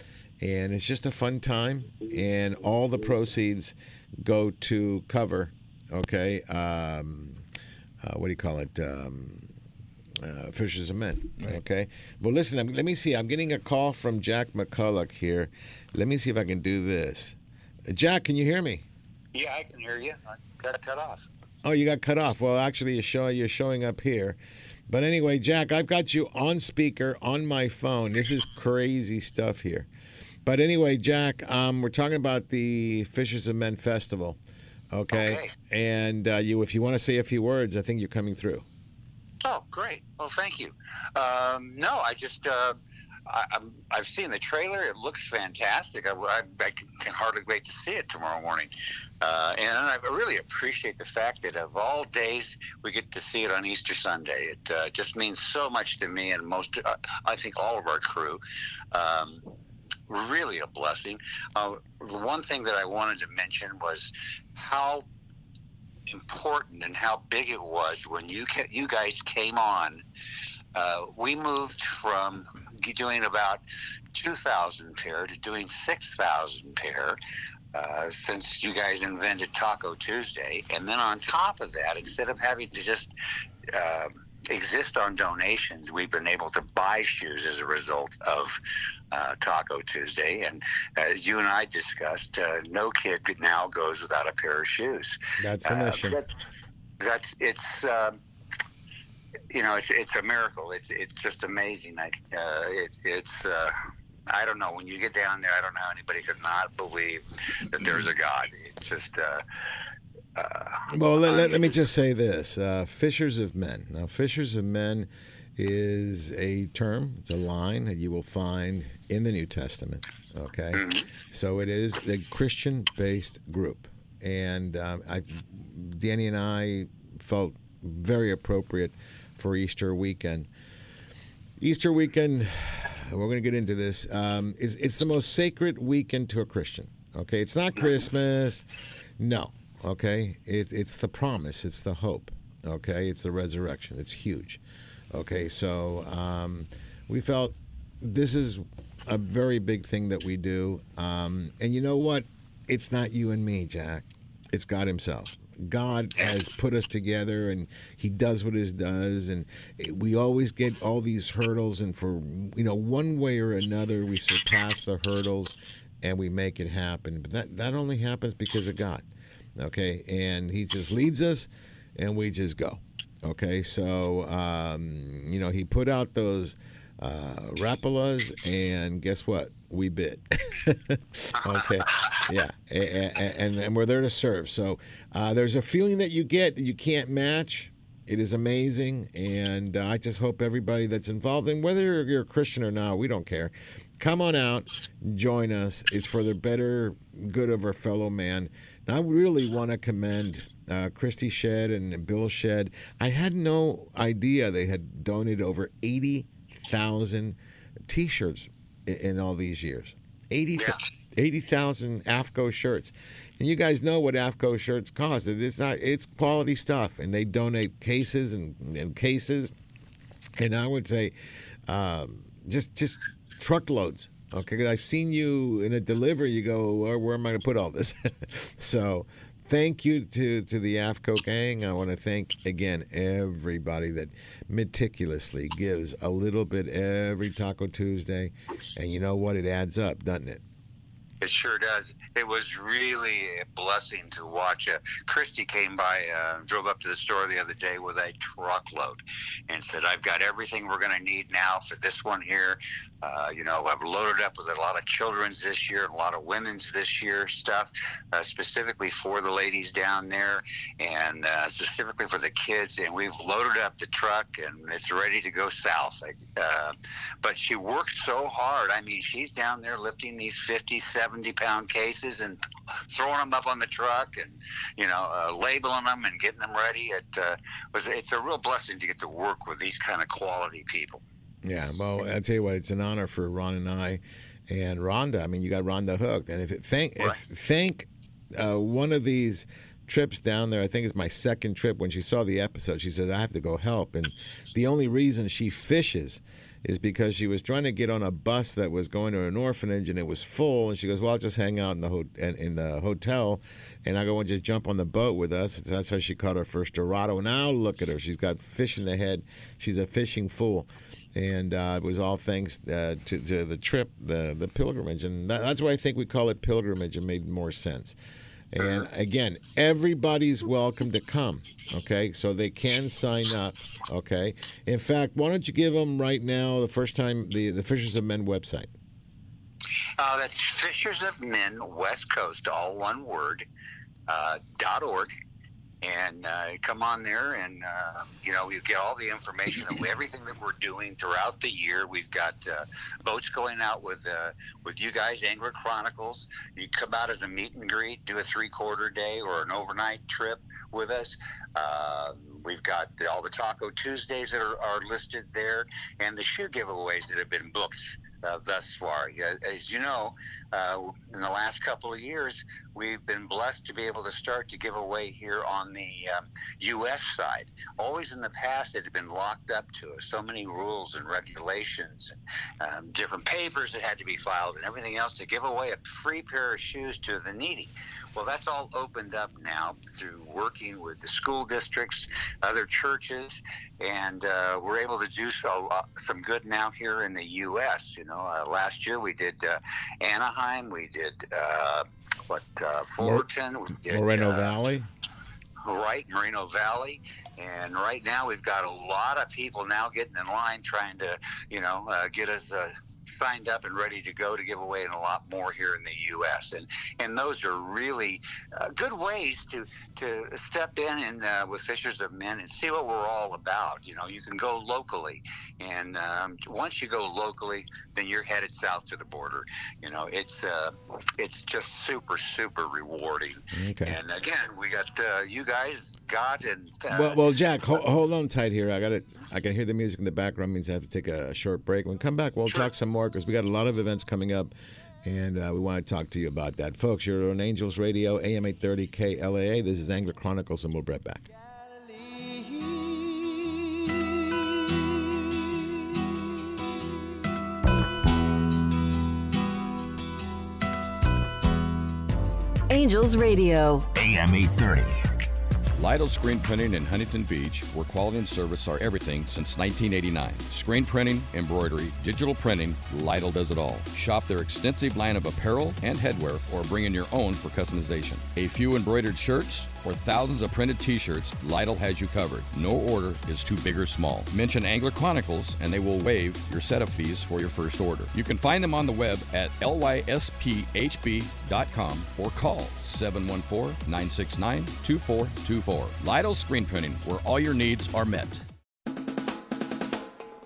And it's just a fun time. And all the proceeds go to cover, okay, um, uh, what do you call it? Um, uh, Fishers of Men. Okay. Well, listen. I'm, let me see. I'm getting a call from Jack McCulloch here. Let me see if I can do this. Uh, Jack, can you hear me? Yeah, I can hear you. I got cut off. Oh, you got cut off. Well, actually, you're showing you're showing up here. But anyway, Jack, I've got you on speaker on my phone. This is crazy stuff here. But anyway, Jack, um, we're talking about the Fishers of Men Festival. Okay. Okay. And uh, you, if you want to say a few words, I think you're coming through. Oh, great. Well, thank you. Um, no, I just uh, I, I've seen the trailer. It looks fantastic. I, I, I can, can hardly wait to see it tomorrow morning. Uh, and I really appreciate the fact that of all days we get to see it on Easter Sunday. It uh, just means so much to me and most, uh, I think, all of our crew. Um, really a blessing. Uh, the one thing that I wanted to mention was how important and how big it was when you ca- you guys came on. Uh, we moved from doing about 2,000 pair to doing 6,000 pair uh, since you guys invented Taco Tuesday. And then on top of that, instead of having to just uh, exist on donations, we've been able to buy shoes as a result of uh, Taco Tuesday. And as you and I discussed, uh, no kid now goes without a pair of shoes. That's Uh, mission. that- that's it's. Um, you know, it's it's a miracle. It's it's just amazing. I, uh, it, it's uh, I don't know. When you get down there, I don't know how anybody could not believe that there's a God. It's just. Uh, uh, Well, let, let, let me just say this: uh, fishers of men. Now, fishers of men is a term. It's a line that you will find in the New Testament. Okay, so it is a Christian-based group, and um, I, Danny and I felt very appropriate for Easter weekend. Easter weekend, we're going to get into this. Um, is it's the most sacred weekend to a Christian. Okay, it's not Christmas. No. Okay, it, it's the promise. It's the hope. Okay, it's the resurrection. It's huge. Okay, so um, we felt this is a very big thing that we do. Um, and you know what? It's not you and me, Jack. It's God Himself. God has put us together, and He does what He does, and we always get all these hurdles, and for you know one way or another, we surpass the hurdles, and we make it happen. But that that only happens because of God, okay? And He just leads us, and we just go, okay? So um, you know, He put out those uh, Rapalas, and guess what? We bid. okay, yeah, A- a- a- and, and we're there to serve. So uh, there's a feeling that you get that you can't match. It is amazing, and uh, I just hope everybody that's involved, and whether you're a Christian or not, we don't care. Come on out, join us. It's for the better good of our fellow man. And I really want to commend uh, Christy Shedd and Bill Shedd. I had no idea they had donated over eighty thousand T-shirts in, all these years. 80 80,000 AFTCO shirts. And you guys know what AFTCO shirts cost. It's not it's quality stuff and they donate cases and, and cases and I would say um, just just truckloads. Okay, 'Cause I've seen you in a delivery. You go, where, where am I going to put all this? so, thank you to to the AFTCO gang. I want to thank again everybody that meticulously gives a little bit every Taco Tuesday, and you know what? It adds up, doesn't it? It sure does. It was really a blessing to watch. Uh, Christy came by, uh, drove up to the store the other day with a truckload and said, I've got everything we're going to need now for this one here. Uh, you know, I've loaded up with a lot of children's this year, a lot of women's this year stuff, uh, specifically for the ladies down there and uh, specifically for the kids. And we've loaded up the truck and it's ready to go south. Uh, but she worked so hard. I mean, she's down there lifting these 50, 70 pound cases and throwing them up on the truck and, you know, uh, labeling them and getting them ready. It uh, was, it's a real blessing to get to work with these kind of quality people. Yeah, well, I tell you what, it's an honor for Ron and I, and Rhonda. I mean, you got Rhonda hooked, and if it thank if thank uh, one of these trips down there, I think it's my second trip. When she saw the episode, she says I have to go help, and the only reason she fishes is because she was trying to get on a bus that was going to an orphanage and it was full. And she goes well I'll just hang out in the ho- in, the hotel and I go and just jump on the boat with us. So that's how she caught her first Dorado. Now look at her. She's got fish in the head. She's a fishing fool. And uh, it was all thanks uh, to, to the trip the the pilgrimage. And that, that's why I think we call it pilgrimage. It made more sense and again, everybody's welcome to come. Okay, so they can sign up. Okay. In fact, why don't you give them right now the first time the the Fishers of Men website? Uh, that's Fishers of Men West Coast, all one word, uh, dot org. And uh, come on there, and uh, you know you get all the information of everything that we're doing throughout the year. We've got uh, boats going out with uh, with you guys, Angler Chronicles. You come out as a meet and greet, do a three quarter day or an overnight trip with us. Uh, we've got all the Taco Tuesdays that are, are listed there, and the shoe giveaways that have been booked uh, thus far. As you know, uh, in the last couple of years, we've been blessed to be able to start to give away here on the um, U.S. side. Always in the past, it had been locked up to us. So many rules and regulations, and um, different papers that had to be filed, and everything else to give away a free pair of shoes to the needy. Well, that's all opened up now through working with the school districts, other churches, and uh, we're able to do so uh, some good now here in the U.S. You know, uh, last year we did uh, Anaheim, we did uh, what uh, Fullerton, we did Moreno uh, Valley. right Moreno Valley, and right now we've got a lot of people now getting in line trying to, you know, uh, get us. Uh, signed up and ready to go to give away and a lot more here in the U.S. and and those are really uh, good ways to to step in and uh, with Fishers of Men and see what we're all about. You know, you can go locally, and um, once you go locally, then you're headed south to the border. You know, it's uh, it's just super super rewarding. Okay. And again, we got uh, you guys, God, and uh, Well, well, Jack, hold, hold on tight here. I got it. I can hear the music in the background. Means I have to take a short break. When we come back, we'll talk some more because we got a lot of events coming up, and uh, we want to talk to you about that, folks. You're on Angels Radio, AM 830 KLAA. This is Angler Chronicles, and we'll be right back. Angels Radio. AM 830. Lytle Screen Printing in Huntington Beach, where quality and service are everything since 1989. Screen printing, embroidery, digital printing, Lytle does it all. Shop their extensive line of apparel and headwear or bring in your own for customization. A few embroidered shirts or thousands of printed t-shirts, Lytle has you covered. No order is too big or small. Mention Angler Chronicles and they will waive your setup fees for your first order. You can find them on the web at lyspHB.com or call 714-969-2424. Lytle Screen Printing, where all your needs are met.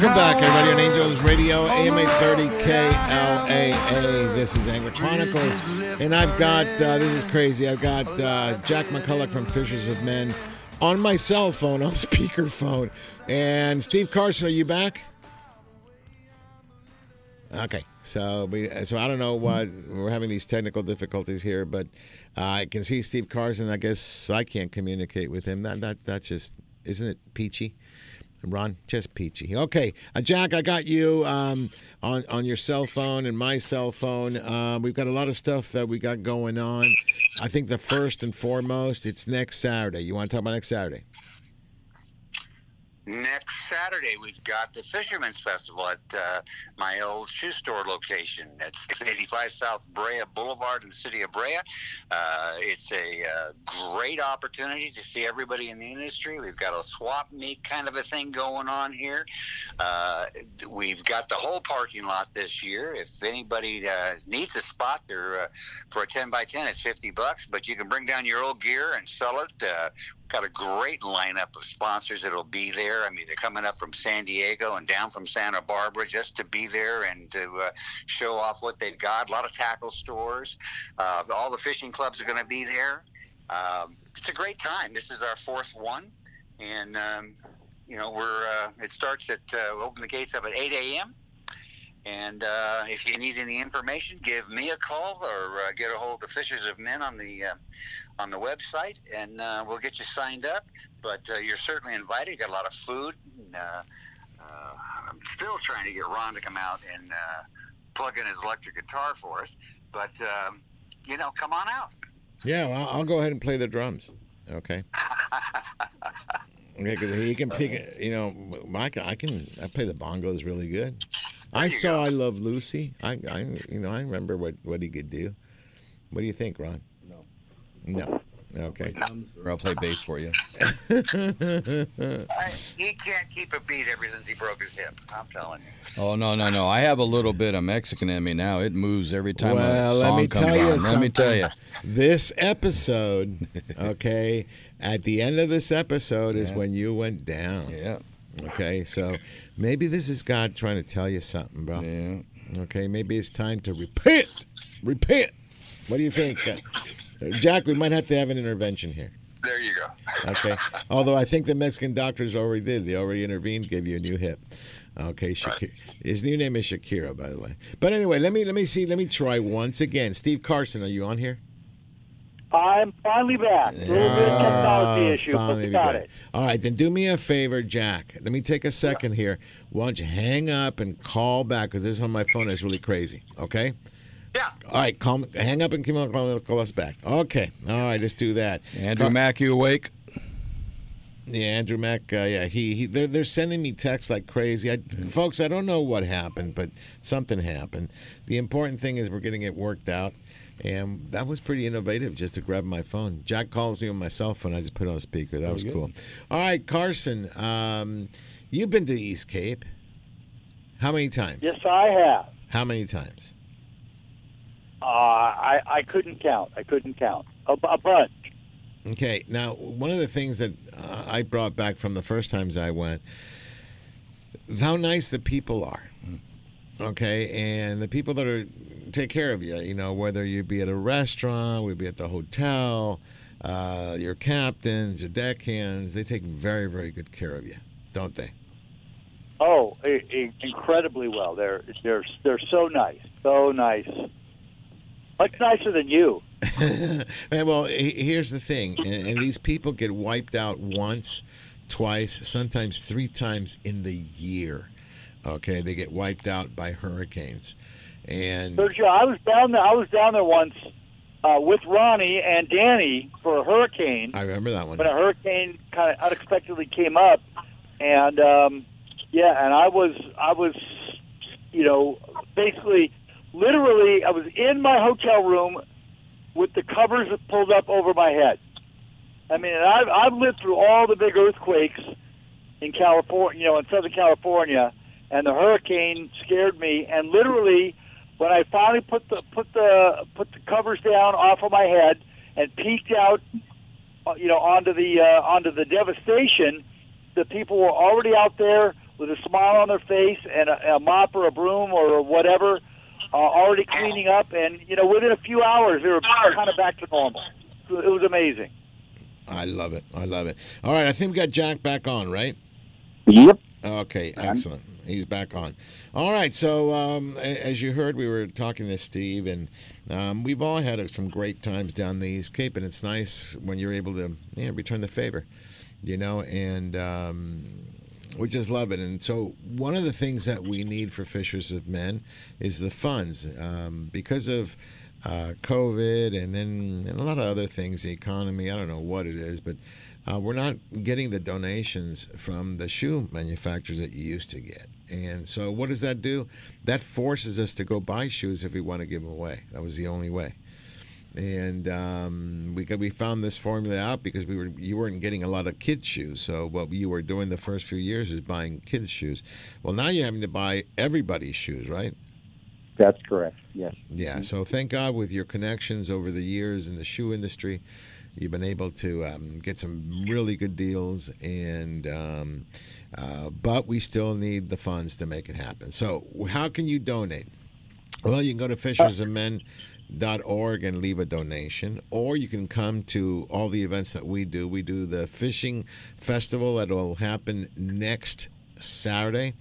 Welcome back, everybody, on Angels Radio, AM 830 KLAA. This is Angler Chronicles, and I've got, uh, this is crazy, I've got uh, Jack McCulloch from Fishers of Men on my cell phone, on speakerphone. And Steve Carson, are you back? Okay, so we, so I don't know what we're having these technical difficulties here, but uh, I can see Steve Carson. I guess I can't communicate with him. That that that's just isn't it peachy? Ron, just peachy. Okay, uh, Jack, I got you um, on on your cell phone and my cell phone. Uh, we've got a lot of stuff that we got going on. I think the first and foremost, it's next Saturday. You want to talk about next Saturday? Next Saturday, we've got the Fisherman's Festival at uh, my old shoe store location at 685 South Brea Boulevard in the city of Brea. Uh, it's a uh, great opportunity to see everybody in the industry. We've got a swap meet kind of a thing going on here. Uh, we've got the whole parking lot this year. If anybody uh, needs a spot, there uh, for a 10 by 10, it's 50 bucks, but you can bring down your old gear and sell it. Got a great lineup of sponsors that'll be there. I mean, they're coming up from San Diego and down from Santa Barbara just to be there and to uh, show off what they've got. A lot of tackle stores. Uh, all the fishing clubs are going to be there. Um, it's a great time. This is our fourth one, and um, you know we're. Uh, it starts at uh, open the gates up at 8 a.m. And uh, if you need any information, give me a call or uh, get a hold of the Fishers of Men on the uh, on the website, and uh, we'll get you signed up. But uh, you're certainly invited. Got a lot of food. And, uh, uh, I'm still trying to get Ron to come out and uh, plug in his electric guitar for us. But um, you know, come on out. Yeah, well, I'll go ahead and play the drums. Okay. Okay, because he can pick. You know, I can. I can. I play the bongos really good. I saw I Love Lucy. I, I, you know, I remember what what he could do. What do you think, Ron? No. No. Okay. Or I'll play bass for you. I, he can't keep a beat ever since he broke his hip. I'm telling you. Oh no no no! I have a little bit of Mexican in me now. It moves every time well, a let me comes tell you on. Let me tell you. This episode, okay, at the end of this episode is Yeah. when you went down. Yeah. Okay, so maybe this is God trying to tell you something, bro. Yeah. Okay, maybe it's time to repent. Repent. What do you think, uh, Jack? We might have to have an intervention here. There you go. Okay. Although I think the Mexican doctors already did. They already intervened, gave you a new hip. Okay, Shakira. His new name is Shakira, by the way. But anyway, let me let me see. Let me try once again. Steve Carson, are you on here? I'm finally back. A little bit of technology Oh, issue, but finally we got back. it. All right, then do me a favor, Jack. Let me take a second here. Why don't you hang up and call back because this on my phone is really crazy. Okay. Yeah. All right, call, hang up and come on, call, call us back. Okay. All right, let's do that. Andrew Car- Mack, you awake? Yeah, Andrew Mack. Uh, yeah, he, he they're they're sending me texts like crazy. I, folks, I don't know what happened, but something happened. The important thing is we're getting it worked out, and that was pretty innovative just to grab my phone. Jack calls me on my cell phone. I just put it on speaker. That was Very cool. All right, Carson, um, you've been to the East Cape. How many times? Yes, I have. How many times? Uh, I I couldn't count. I couldn't count. A, a bunch. Okay, now one of the things that uh, I brought back from the first times I went, how nice the people are. Okay, and the people that are take care of you, you know, whether you be at a restaurant, we be at the hotel, uh, your captains, your deckhands, they take very, very good care of you, don't they? Oh, i i incredibly well. They're they're they're so nice, so nice. Much nicer than you. Man, well, here's the thing, and, and these people get wiped out once, twice, sometimes three times in the year. Okay, they get wiped out by hurricanes, and Sergio, I was down there. I was down there once uh, with Ronnie and Danny for a hurricane. I remember that one. when a hurricane kind of unexpectedly came up, and um, yeah, and I was I was, you know, basically, literally, I was in my hotel room with the covers pulled up over my head. I mean, and I've I've lived through all the big earthquakes in California, you know, in Southern California, and the hurricane scared me. And literally, when I finally put the put the put the covers down off of my head and peeked out, uh, you know, onto the uh, onto the devastation, the people were already out there with a smile on their face and a, a mop or a broom or whatever, uh, already cleaning up. And you know, within a few hours, they were kind of back to normal. It was amazing. I love it. I love it. All right, I think we got Jack back on, right? Yep. Okay, excellent. He's back on. All right, so um, as you heard, we were talking to Steve, and um, we've all had some great times down the East Cape, and it's nice when you're able to yeah, return the favor, you know, and um, we just love it. And so, one of the things that we need for Fishers of Men is the funds um, because of uh, COVID and then and a lot of other things, the economy. I don't know what it is, but uh, we're not getting the donations from the shoe manufacturers that you used to get. And so, what does that do? That forces us to go buy shoes if we want to give them away. That was the only way. And um, we got, we found this formula out because we were you weren't getting a lot of kids shoes. So what you were doing the first few years is buying kids shoes. Well, now you're having to buy everybody's shoes, right? That's correct. Yes. Yeah. So thank God with your connections over the years in the shoe industry, you've been able to um, get some really good deals. And um, uh, but we still need the funds to make it happen. So how can you donate? Well, you can go to fishersandmen.org and leave a donation, or you can come to all the events that we do. We do the fishing festival that will happen next Saturday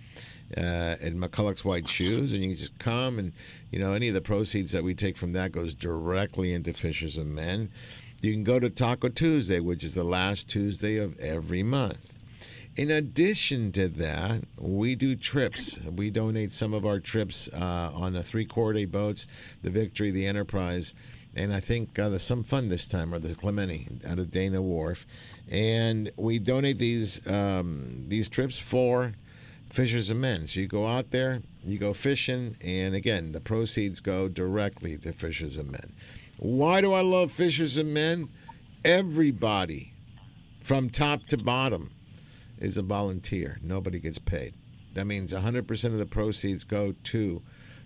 uh, at McCulloch's White Shoes, and you can just come and you know any of the proceeds that we take from that goes directly into Fishers of Men. You can go to Taco Tuesday, which is the last Tuesday of every month. In addition to that, we do trips. We donate some of our trips uh, on the three quarter boats, the Victory, the Enterprise, and I think uh, some fun this time, or the Clemente out of Dana Wharf. And we donate these um, these trips for Fishers of Men. So you go out there, you go fishing, and again, the proceeds go directly to Fishers of Men. Why do I love Fishers of Men? Everybody, from top to bottom, is a volunteer. Nobody gets paid. That means 100% of the proceeds go to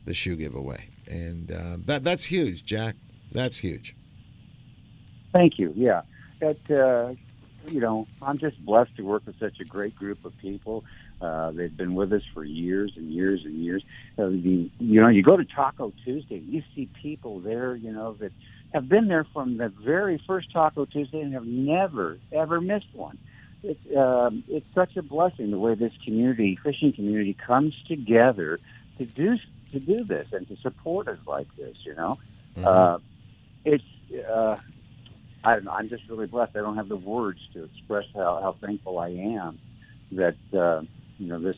the shoe giveaway, and uh, that that's huge, Jack. That's huge. Thank you. Yeah, that uh, you know, I'm just blessed to work with such a great group of people. Uh, they've been with us for years and years and years. Uh, the, you know, you go to Taco Tuesday, you see people there, you know, that have been there from the very first Taco Tuesday and have never ever missed one. It's um, it's such a blessing the way this community, fishing community, comes together to do to do this and to support us like this. You know, uh, it's uh, I don't know. I'm just really blessed. I don't have the words to express how, how thankful I am that uh, you know this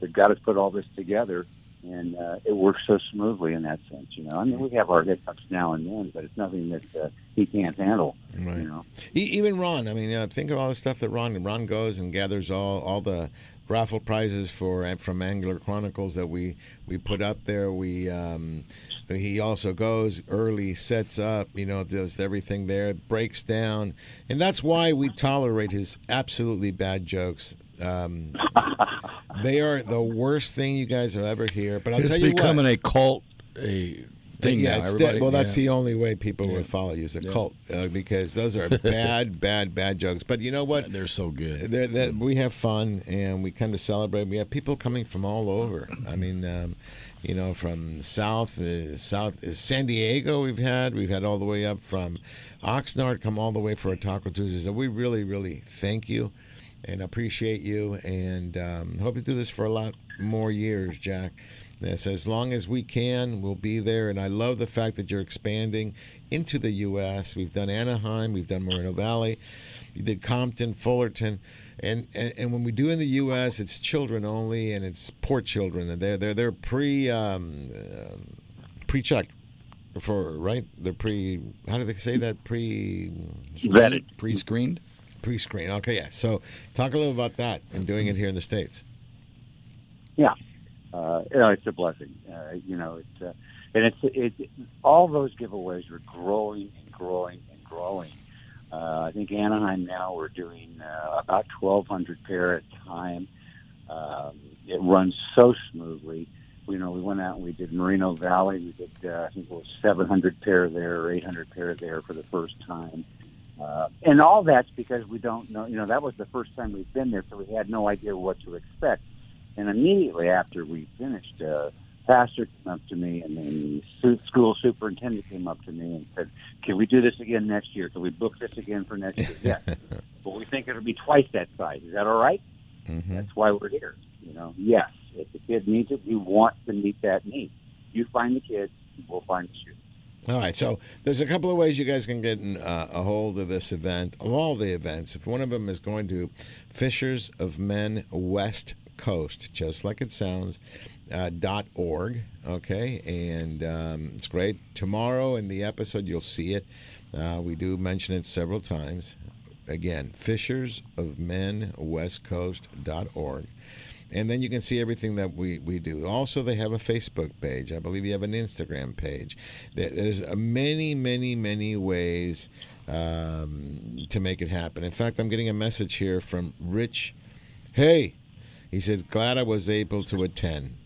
they've got to put all this together, and uh, it works so smoothly in that sense. You know, I mean, we have our hiccups now and then, but it's nothing that uh, he can't handle. Right. You know. Even Ron. I mean, uh, think of all the stuff that Ron Ron goes and gathers all all the raffle prizes for from Angler Chronicles that we we put up there. We um, he also goes early, sets up, you know, does everything there, breaks down, and that's why we tolerate his absolutely bad jokes. Um, they are the worst thing you guys will ever hear. But I'll it's tell you becoming what, a cult a thing yeah, now. it's de- well, that's yeah. the only way people will follow you is a Yeah. cult uh, because those are bad, bad, bad jokes. But you know what? They're so good. They're, they're, we have fun and we kind of celebrate. We have people coming from all over. I mean, um, you know, from south, uh, south uh, San Diego. We've had we've had all the way up from Oxnard come all the way for a Taco Tuesday. So we really, really thank you. And appreciate you, and um, hope to do this for a lot more years, Jack. As long as we can, we'll be there. And I love the fact that you're expanding into the U.S. We've done Anaheim, we've done Moreno Valley, you did Compton, Fullerton, and, and and when we do in the U.S., it's children only, and it's poor children, and they're they're they're pre um, uh, pre checked for right. They're pre. How do they say that? Pre Vetted. pre-screened. Pre-screened. Okay, yeah. So talk a little about that and doing it here in the states. Yeah, uh, you know, it's a blessing. Uh, you know, it's uh, and it's it. All those giveaways were growing and growing and growing. Uh, I think Anaheim now we're doing uh, about 1,200 pair at a time. Um, it runs so smoothly. You know, we went out and we did Moreno Valley. We did uh, I think it was 700 pair there or 800 pair there for the first time. Uh, and all that's because we don't know. You know, that was the first time we've been there, so we had no idea what to expect. And immediately after we finished, uh, pastor came up to me, and then the school superintendent came up to me and said, "Can we do this again next year? Can we book this again for next year?" yes, but we think it'll be twice that size. Is that all right? That's why we're here. You know, yes, if the kid needs it, we want to meet that need. You find the kid, we'll find the shoe. All right, so there's a couple of ways you guys can get in, uh, a hold of this event, of all the events. If one of them is going to Fishers of Men West Coast, just like it sounds, uh, dot org. Okay, and um, it's great. Tomorrow in the episode, you'll see it. Uh, we do mention it several times. Again, Fishers of Men West Coast dot org. And then you can see everything that we, we do. Also, they have a Facebook page. I believe you have an Instagram page. There's many, many, many ways um, to make it happen. In fact, I'm getting a message here from Rich. Hey, he says, glad I was able to attend.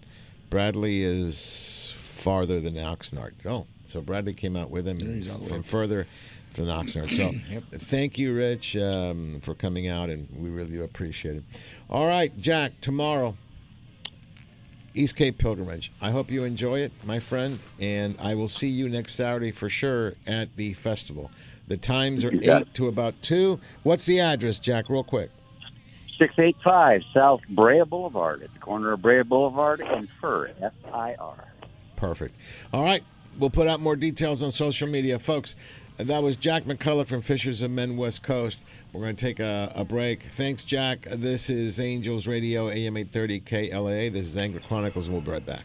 Bradley is farther than Oxnard. Oh, so Bradley came out with him from way. further than Oxnard. So Yep. thank you, Rich, um, for coming out, and we really do appreciate it. All right, Jack, tomorrow, East Cape Pilgrimage. I hope you enjoy it, my friend, and I will see you next Saturday for sure at the festival. The times are 8 to about 2. What's the address, Jack, real quick? 685 South Brea Boulevard at the corner of Brea Boulevard and Fir, F I R. Perfect. All right. We'll put out more details on social media. Folks, that was Jack McCulloch from Fishers of Men West Coast. We're going to take a, a break. Thanks, Jack. This is Angels Radio, AM 830 KLA. This is Angler Chronicles, and we'll be right back.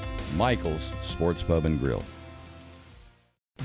Michael's Sports Pub and Grill.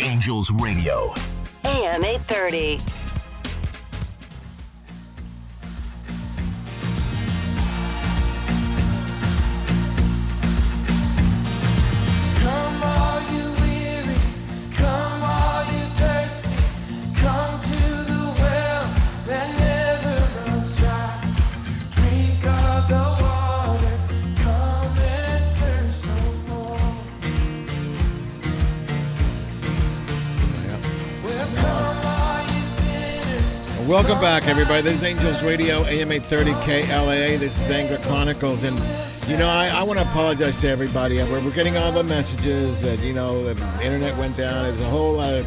Angels Radio. AM 830. Welcome back, everybody. This is Angels Radio, AM 830 KLAA. This is Angler Chronicles. And, you know, I, I want to apologize to everybody. We're, we're getting all the messages that, you know, the internet went down. There's a whole lot of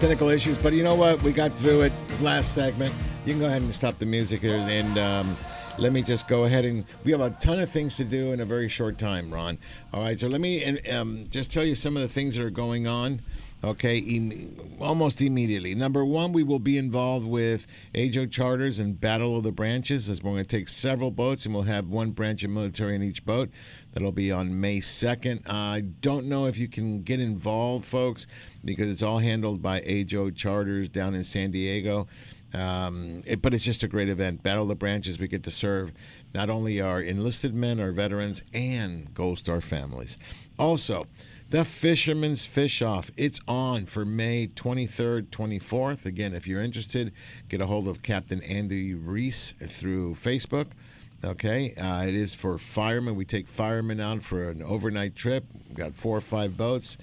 technical issues, but you know what? We got through it. Last segment. You can go ahead and stop the music here, and um, let me just go ahead and we have a ton of things to do in a very short time, Ron. All right, so let me um, just tell you some of the things that are going on. Okay, almost immediately. Number one, we will be involved with AJO charters and Battle of the Branches, as we're going to take several boats and we'll have one branch of military in each boat. That'll be on May 2nd. I don't know if you can get involved, folks, because it's all handled by AJO charters down in San Diego. Um, it, but it's just a great event. Battle of the Branches, we get to serve not only our enlisted men, our veterans, and Gold Star families. Also, the Fisherman's Fish Off. It's on for May 23rd, 24th. Again, if you're interested, get a hold of Captain Andy Reese through Facebook. Okay, uh, it is for firemen. We take firemen out for an overnight trip. We've got four or five boats.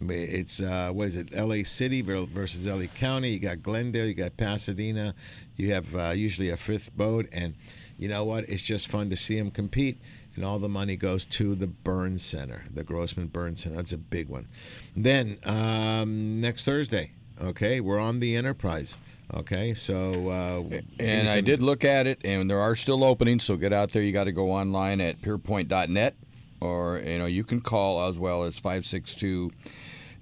It's uh, what is it? L.A. City versus L.A. County. You got Glendale. You got Pasadena. You have uh, usually a fifth boat, and you know what? It's just fun to see them compete. And all the money goes to the Burn Center, the Grossman Burn Center. That's a big one. Then um, next Thursday, okay, we're on the Enterprise. Okay, so uh, And me I did look at it, and there are still openings. So get out there. You got to go online at pierpoint.net, or you know you can call as well as 562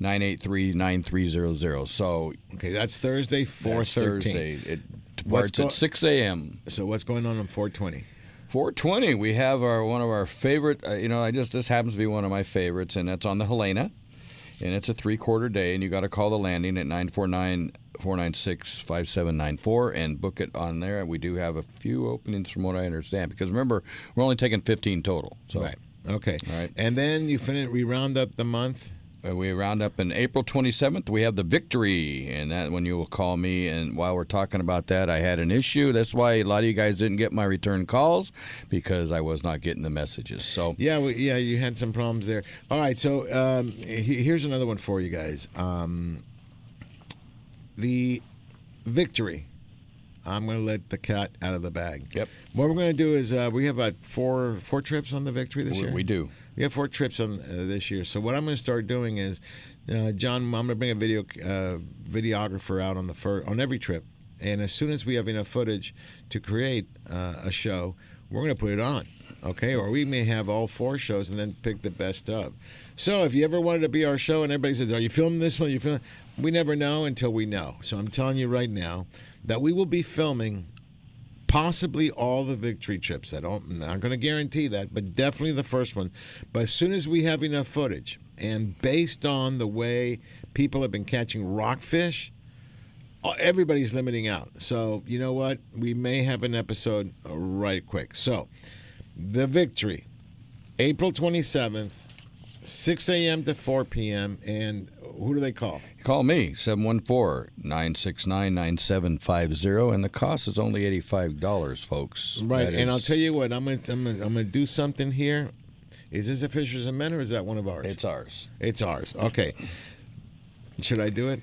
983 9300. So okay, that's Thursday, four thirteen. Thursday. It go- at 6 a.m. So what's going on on 420? 420. We have our one of our favorite. Uh, you know, I just this happens to be one of my favorites, and that's on the Helena, and it's a three-quarter day, and you got to call the landing at 949 496 5794 and book it on there. We do have a few openings from what I understand, because remember we're only taking 15 total. So Right. Okay. Right. And then you finish. We round up the month. Uh, we round up in April 27th. We have the victory, and that when you will call me. And while we're talking about that, I had an issue. That's why a lot of you guys didn't get my return calls because I was not getting the messages. So Yeah, we, yeah, you had some problems there. All right, so um, here's another one for you guys. Um, the victory. I'm going to let the cat out of the bag. Yep. What we're going to do is uh, we have about four four trips on the victory this We- year. we do. We have four trips on uh, this year. So what I'm going to start doing is, uh, John, I'm going to bring a video uh, videographer out on the fir- on every trip, and as soon as we have enough footage to create uh, a show, we're going to put it on. Okay, or we may have all four shows and then pick the best of. So if you ever wanted to be our show and everybody says, "Are you filming this one? Are you filming?" We never know until we know. So I'm telling you right now that we will be filming possibly all the victory trips. I don't, I'm not going to guarantee that, but definitely the first one. But as soon as we have enough footage, and based on the way people have been catching rockfish, uh, everybody's limiting out. So you know what? We may have an episode uh, right quick. So the victory, April 27th, 6 a.m. to 4 p.m. And who do they call? Call me, 714 969 9750, and the cost is only $85, folks. Right, That and I'll tell you what, I'm gonna, I'm gonna I'm gonna do something here. Is this a Fishers of Men or is that one of ours? It's ours. It's ours. Okay. Should I do it?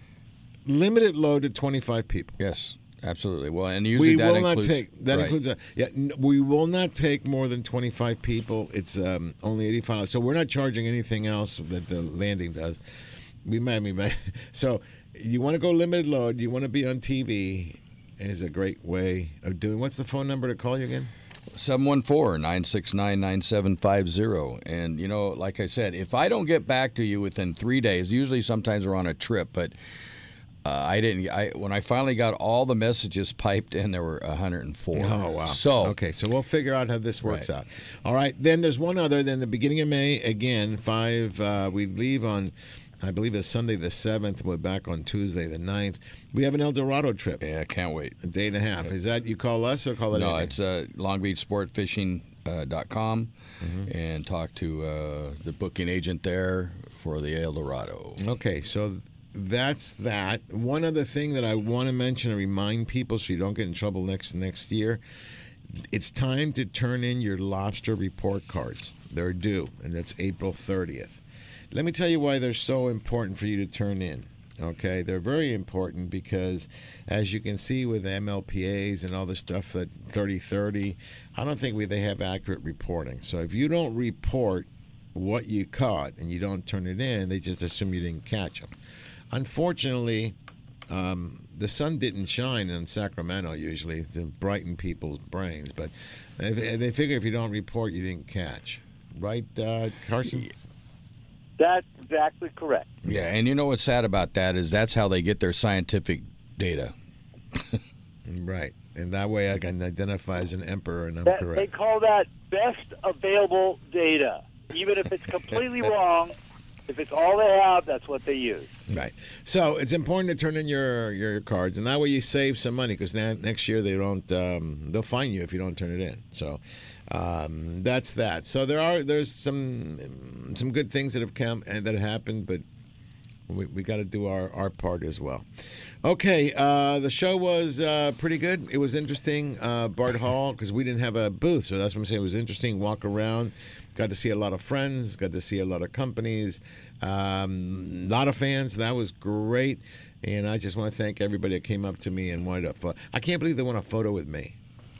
Limited load to 25 people. Yes, absolutely. Well, and usually we that will not includes, take that right. includes a, yeah. n- We will not take more than 25 people. It's um, only 85. So we're not charging anything else that the landing does. We might be, but- so you want to go limited load. You want to be on TV. Is a great way of doing. What's the phone number to call you again? 714-969-9750 and you know like i said if i don't get back to you within three days usually sometimes we're on a trip but uh, i didn't i when i finally got all the messages piped in there were 104 Oh wow! so okay, so we'll figure out how this works Right. out. All right, then there's one other. Then the beginning of May again. Five. Uh, we leave on, I believe it's Sunday the seventh. We're back on Tuesday the 9th. We have an El Dorado trip. Yeah, I can't wait. A day and a half. Is that you call us or call it? no it's uh, longbeachsportfishing.com com Mm-hmm. and talk to uh, the booking agent there for the el dorado Okay, so that's that. One other thing that I want to mention and remind people so you don't get in trouble next next year. It's time to turn in your lobster report cards. They're due, and that's April 30th. Let me tell you why they're so important for you to turn in. Okay, they're very important because, as you can see with MLPAs and all the stuff that 3030, I don't think we, they have accurate reporting. So if you don't report what you caught and you don't turn it in, they just assume you didn't catch them. Unfortunately, um, the sun didn't shine in Sacramento usually to brighten people's brains, but they, they figure if you don't report, you didn't catch, right, uh, Carson? That's exactly correct. Yeah, and you know what's sad about that is that's how they get their scientific data. right, and that way I can identify as an emperor, and I'm That, correct. they call that best available data. Even if it's completely wrong, if it's all they have, that's what they use. Right. So it's important to turn in your your cards, and that way you save some money because next year they don't um, they'll fine you if you don't turn it in. So um, that's that. So there are there's some some good things that have come and that happened, but we, we got to do our, our part as well. Okay, uh, the show was uh, pretty good. It was interesting, uh, Bart Hall, because we didn't have a booth, so that's what I'm saying. It was interesting. Walk around, got to see a lot of friends, got to see a lot of companies, um, a lot of fans. That was great, and I just want to thank everybody that came up to me and wanted a photo. I can't believe they want a photo with me.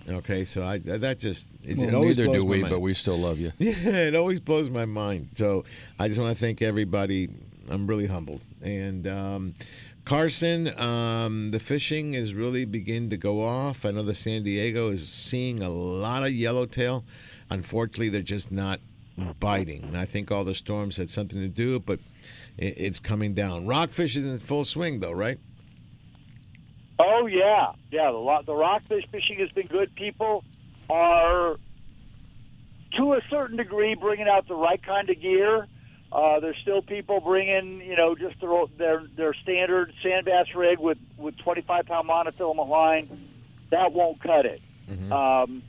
Okay, so I that just it, Well, it always neither do we, but we still love you. Yeah, it always blows my mind. So I just want to thank everybody. I'm really humbled. And um, Carson, um, the fishing is really beginning to go off. I know the San Diego is seeing a lot of yellowtail. Unfortunately, they're just not biting. And I think all the storms had something to do, but it, it's coming down. Rockfish is in full swing, though, right? Oh yeah, yeah. The the rockfish fishing has been good. People are, to a certain degree, bringing out the right kind of gear. Uh, there's still people bringing, you know, just their their, their standard sand bass rig with with 25 pound monofilament line. That won't cut it. Um,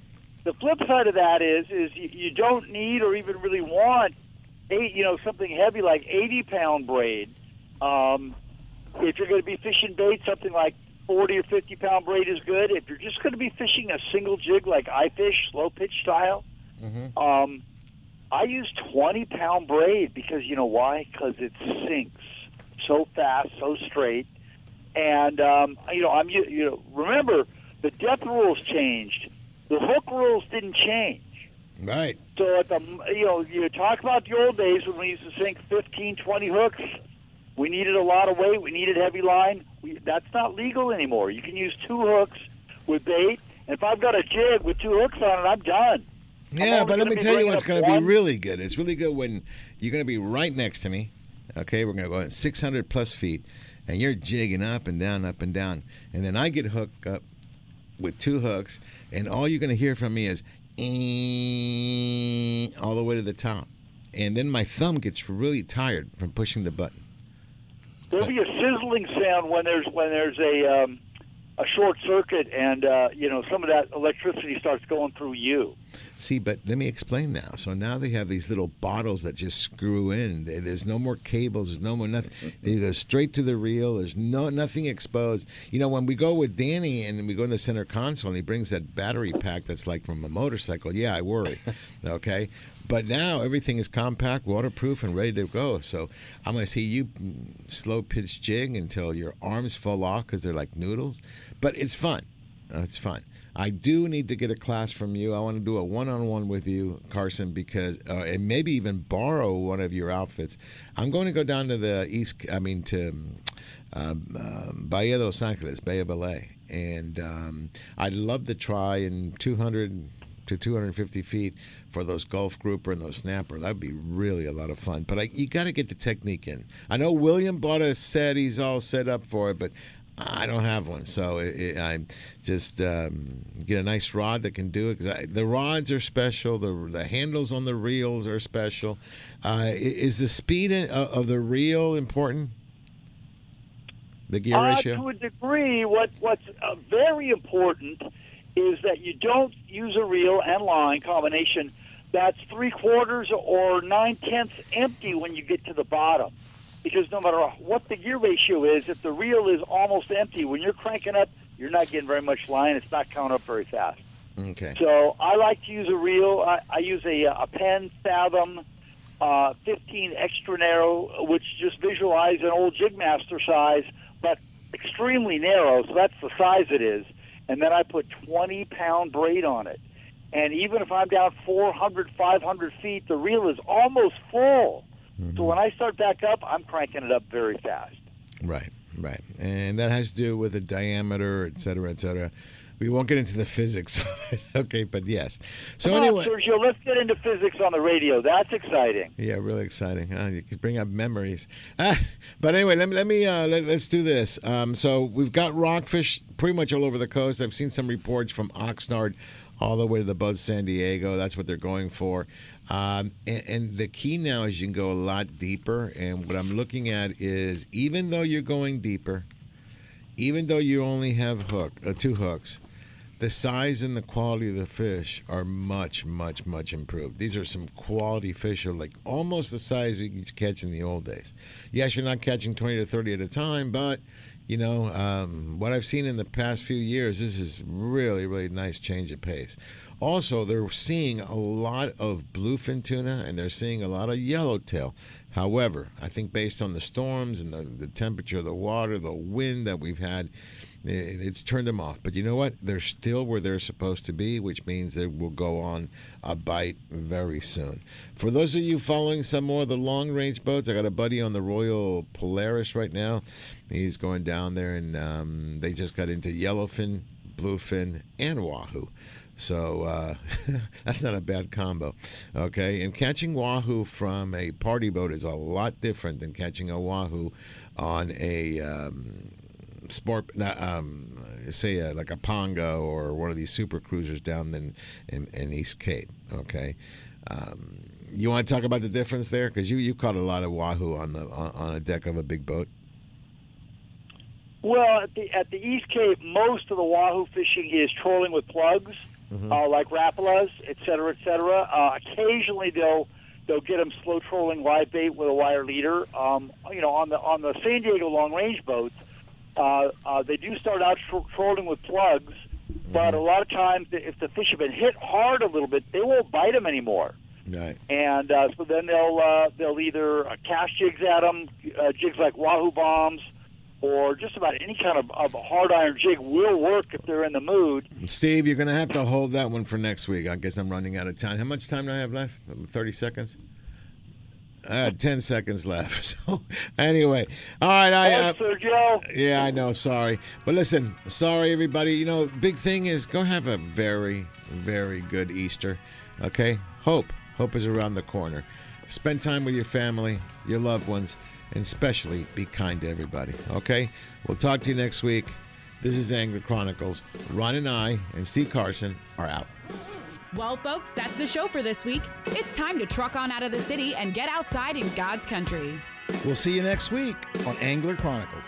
the flip side of that is is you, you don't need or even really want eight, you know, something heavy like 80 pound braid. Um, if you're going to be fishing bait, something like 40 or 50 pound braid is good. If you're just going to be fishing a single jig like I fish, slow pitch style, um, I use 20 pound braid because you know why? Because it sinks so fast, so straight. And um, you know, I'm you, you know, remember the depth rules changed. The hook rules didn't change. Right. So at the you know you talk about the old days when we used to sink 15, 20 hooks. We needed a lot of weight. We needed heavy line. We, that's not legal anymore. You can use two hooks with bait. And if I've got a jig with two hooks on it, I'm done. I'm Yeah, but let me tell you what's going to be really good. It's really good when you're going to be right next to me. Okay, we're going to go at 600 plus feet, and you're jigging up and down, up and down, and then I get hooked up with two hooks, and all you're going to hear from me is "ee," all the way to the top, and then my thumb gets really tired from pushing the button. There'll be a sizzling sound when there's when there's a um, a short circuit and uh, you know some of that electricity starts going through you. See, but let me explain now. So now they have these little bottles that just screw in. There's no more cables. There's no more nothing. They go straight to the reel. There's no nothing exposed. You know, when we go with Danny and we go in the center console and he brings that battery pack that's like from a motorcycle, yeah, I worry. okay. But now everything is compact, waterproof, and ready to go. So I'm going to see you mm, slow pitch jig until your arms fall off because they're like noodles. But it's fun. Uh, it's fun. I do need to get a class from you. I want to do a one-on-one with you, Carson, because uh, and maybe even borrow one of your outfits. I'm going to go down to the east. I mean to um, um, Bahia de Los Angeles, Bay of LA, and um, I'd love to try in 200 to 250 feet for those gulf grouper and those snapper. That'd be really a lot of fun. But I, you got to get the technique in. I know William bought a set; he's all set up for it, but I don't have one, so it, it, I just um, get a nice rod that can do it. Because the rods are special, the the handles on the reels are special. Uh, is the speed in- of of the reel important? The gear Uh, ratio. to a degree, what what's uh, very important is that you don't use a reel and line combination that's three quarters or nine tenths empty when you get to the bottom. Because no matter what the gear ratio is, if the reel is almost empty, when you're cranking up, you're not getting very much line. It's not coming up very fast. Okay. So I like to use a reel. I, I use a, a Penn Fathom uh, 15 extra narrow, which just visualize an old Jigmaster size, but extremely narrow. So that's the size it is. And then I put 20 pound braid on it. And even if I'm down 400, 500 feet, the reel is almost full. So mm-hmm. when I start back up, I'm cranking it up very fast. Right, Right, and that has to do with the diameter, et cetera, et cetera. We won't get into the physics of it, okay? But yes. So Come anyway, on, Sergio, let's get into physics on the radio. That's exciting. Yeah, really exciting. You can bring up memories. Ah, but anyway, let me let me uh, let, us do this. Um, so we've got rockfish pretty much all over the coast. I've seen some reports from Oxnard all the way to the Bud San Diego. That's what they're going for. Um, and, and the key now is you can go a lot deeper. And what I'm looking at is even though you're going deeper, even though you only have hook uh, two hooks, the size and the quality of the fish are much, much, much improved. These are some quality fish, are like almost the size you could catch in the old days. Yes, you're not catching 20 to 30 at a time, but you know um, what I've seen in the past few years. This is really, really nice change of pace. Also, they're seeing a lot of bluefin tuna and they're seeing a lot of yellowtail. However, I think based on the storms and the, the temperature of the water, the wind that we've had, it's turned them off. But you know what? They're still where they're supposed to be, which means they will go on a bite very soon. For those of you following some more of the long range boats, I got a buddy on the Royal Polaris right now. He's going down there, and um, they just got into yellowfin, bluefin, and wahoo. So uh, that's not a bad combo. Okay. And catching wahoo from a party boat is a lot different than catching a wahoo on a. Um, sport, um, say a, like a Panga or one of these super cruisers down in, in, in East Cape. Okay. Um, you want to talk about the difference there? Because you, you caught a lot of wahoo on the on, on a deck of a big boat. Well, at the at the East Cape, most of the wahoo fishing is trolling with plugs, Mm-hmm. uh, like Rapalas, et cetera, et cetera. Uh, occasionally, they'll they'll get them slow trolling live bait with a wire leader. Um, you know, on the on the San Diego long range boats, uh, uh, they do start out tro- trolling with plugs, but a lot of times, if the fish have been hit hard a little bit, they won't bite them anymore. Right. And uh, so then they'll uh, they'll either uh, cast jigs at them, uh, jigs like wahoo bombs, or just about any kind of, of hard iron jig will work if they're in the mood. Steve, you're going to have to hold that one for next week. I guess I'm running out of time. How much time do I have left? 30 seconds? I had 10 seconds left. So, anyway, all right. I, uh, Yeah, I know. Sorry. But listen, sorry, everybody. You know, big thing is go have a very, very good Easter. Okay? Hope. Hope is around the corner. Spend time with your family, your loved ones, and especially be kind to everybody. Okay? We'll talk to you next week. This is Angler Chronicles. Ron and I and Steve Carson are out. Well, folks, that's the show for this week. It's time to truck on out of the city and get outside in God's country. We'll see you next week on Angler Chronicles.